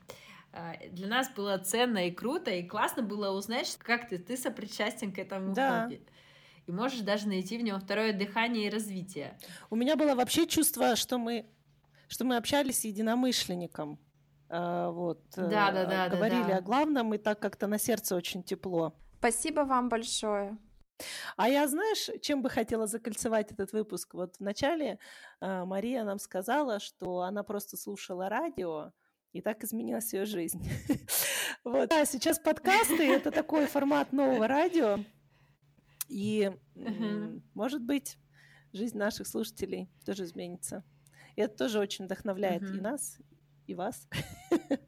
А, Для нас было ценно и круто, и классно было узнать, как ты, ты сопричастен к этому Да. хобби. И можешь даже найти в нем второе дыхание и развитие. У меня было вообще чувство, что мы, что мы общались с единомышленником. А, Вот. э, Да, да, да, да, Говорили да. о главном, и так как-то на сердце очень тепло. Спасибо вам большое. А я, знаешь, чем бы хотела закольцевать этот выпуск? Вот вначале э, Мария нам сказала, что она просто слушала радио, и так изменилась ее жизнь. Вот. А сейчас подкасты — это такой формат нового радио, и, может быть, жизнь наших слушателей тоже изменится. И это тоже очень вдохновляет и нас, и вас.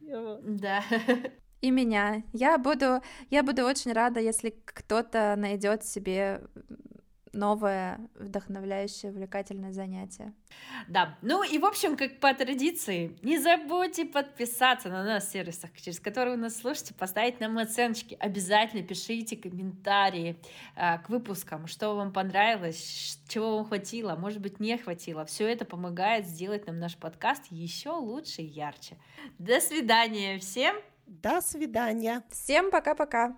Да. И меня. Я буду, я буду очень рада, если кто-то найдет себе новое, вдохновляющее, увлекательное занятие. Да, ну и в общем, как по традиции, не забудьте подписаться на нас в сервисах, через которые вы нас слушаете, поставить нам оценочки. Обязательно пишите комментарии а, к выпускам, что вам понравилось, чего вам хватило, может быть, не хватило. Все это помогает сделать нам наш подкаст еще лучше и ярче. До свидания всем! До свидания. Всем пока-пока!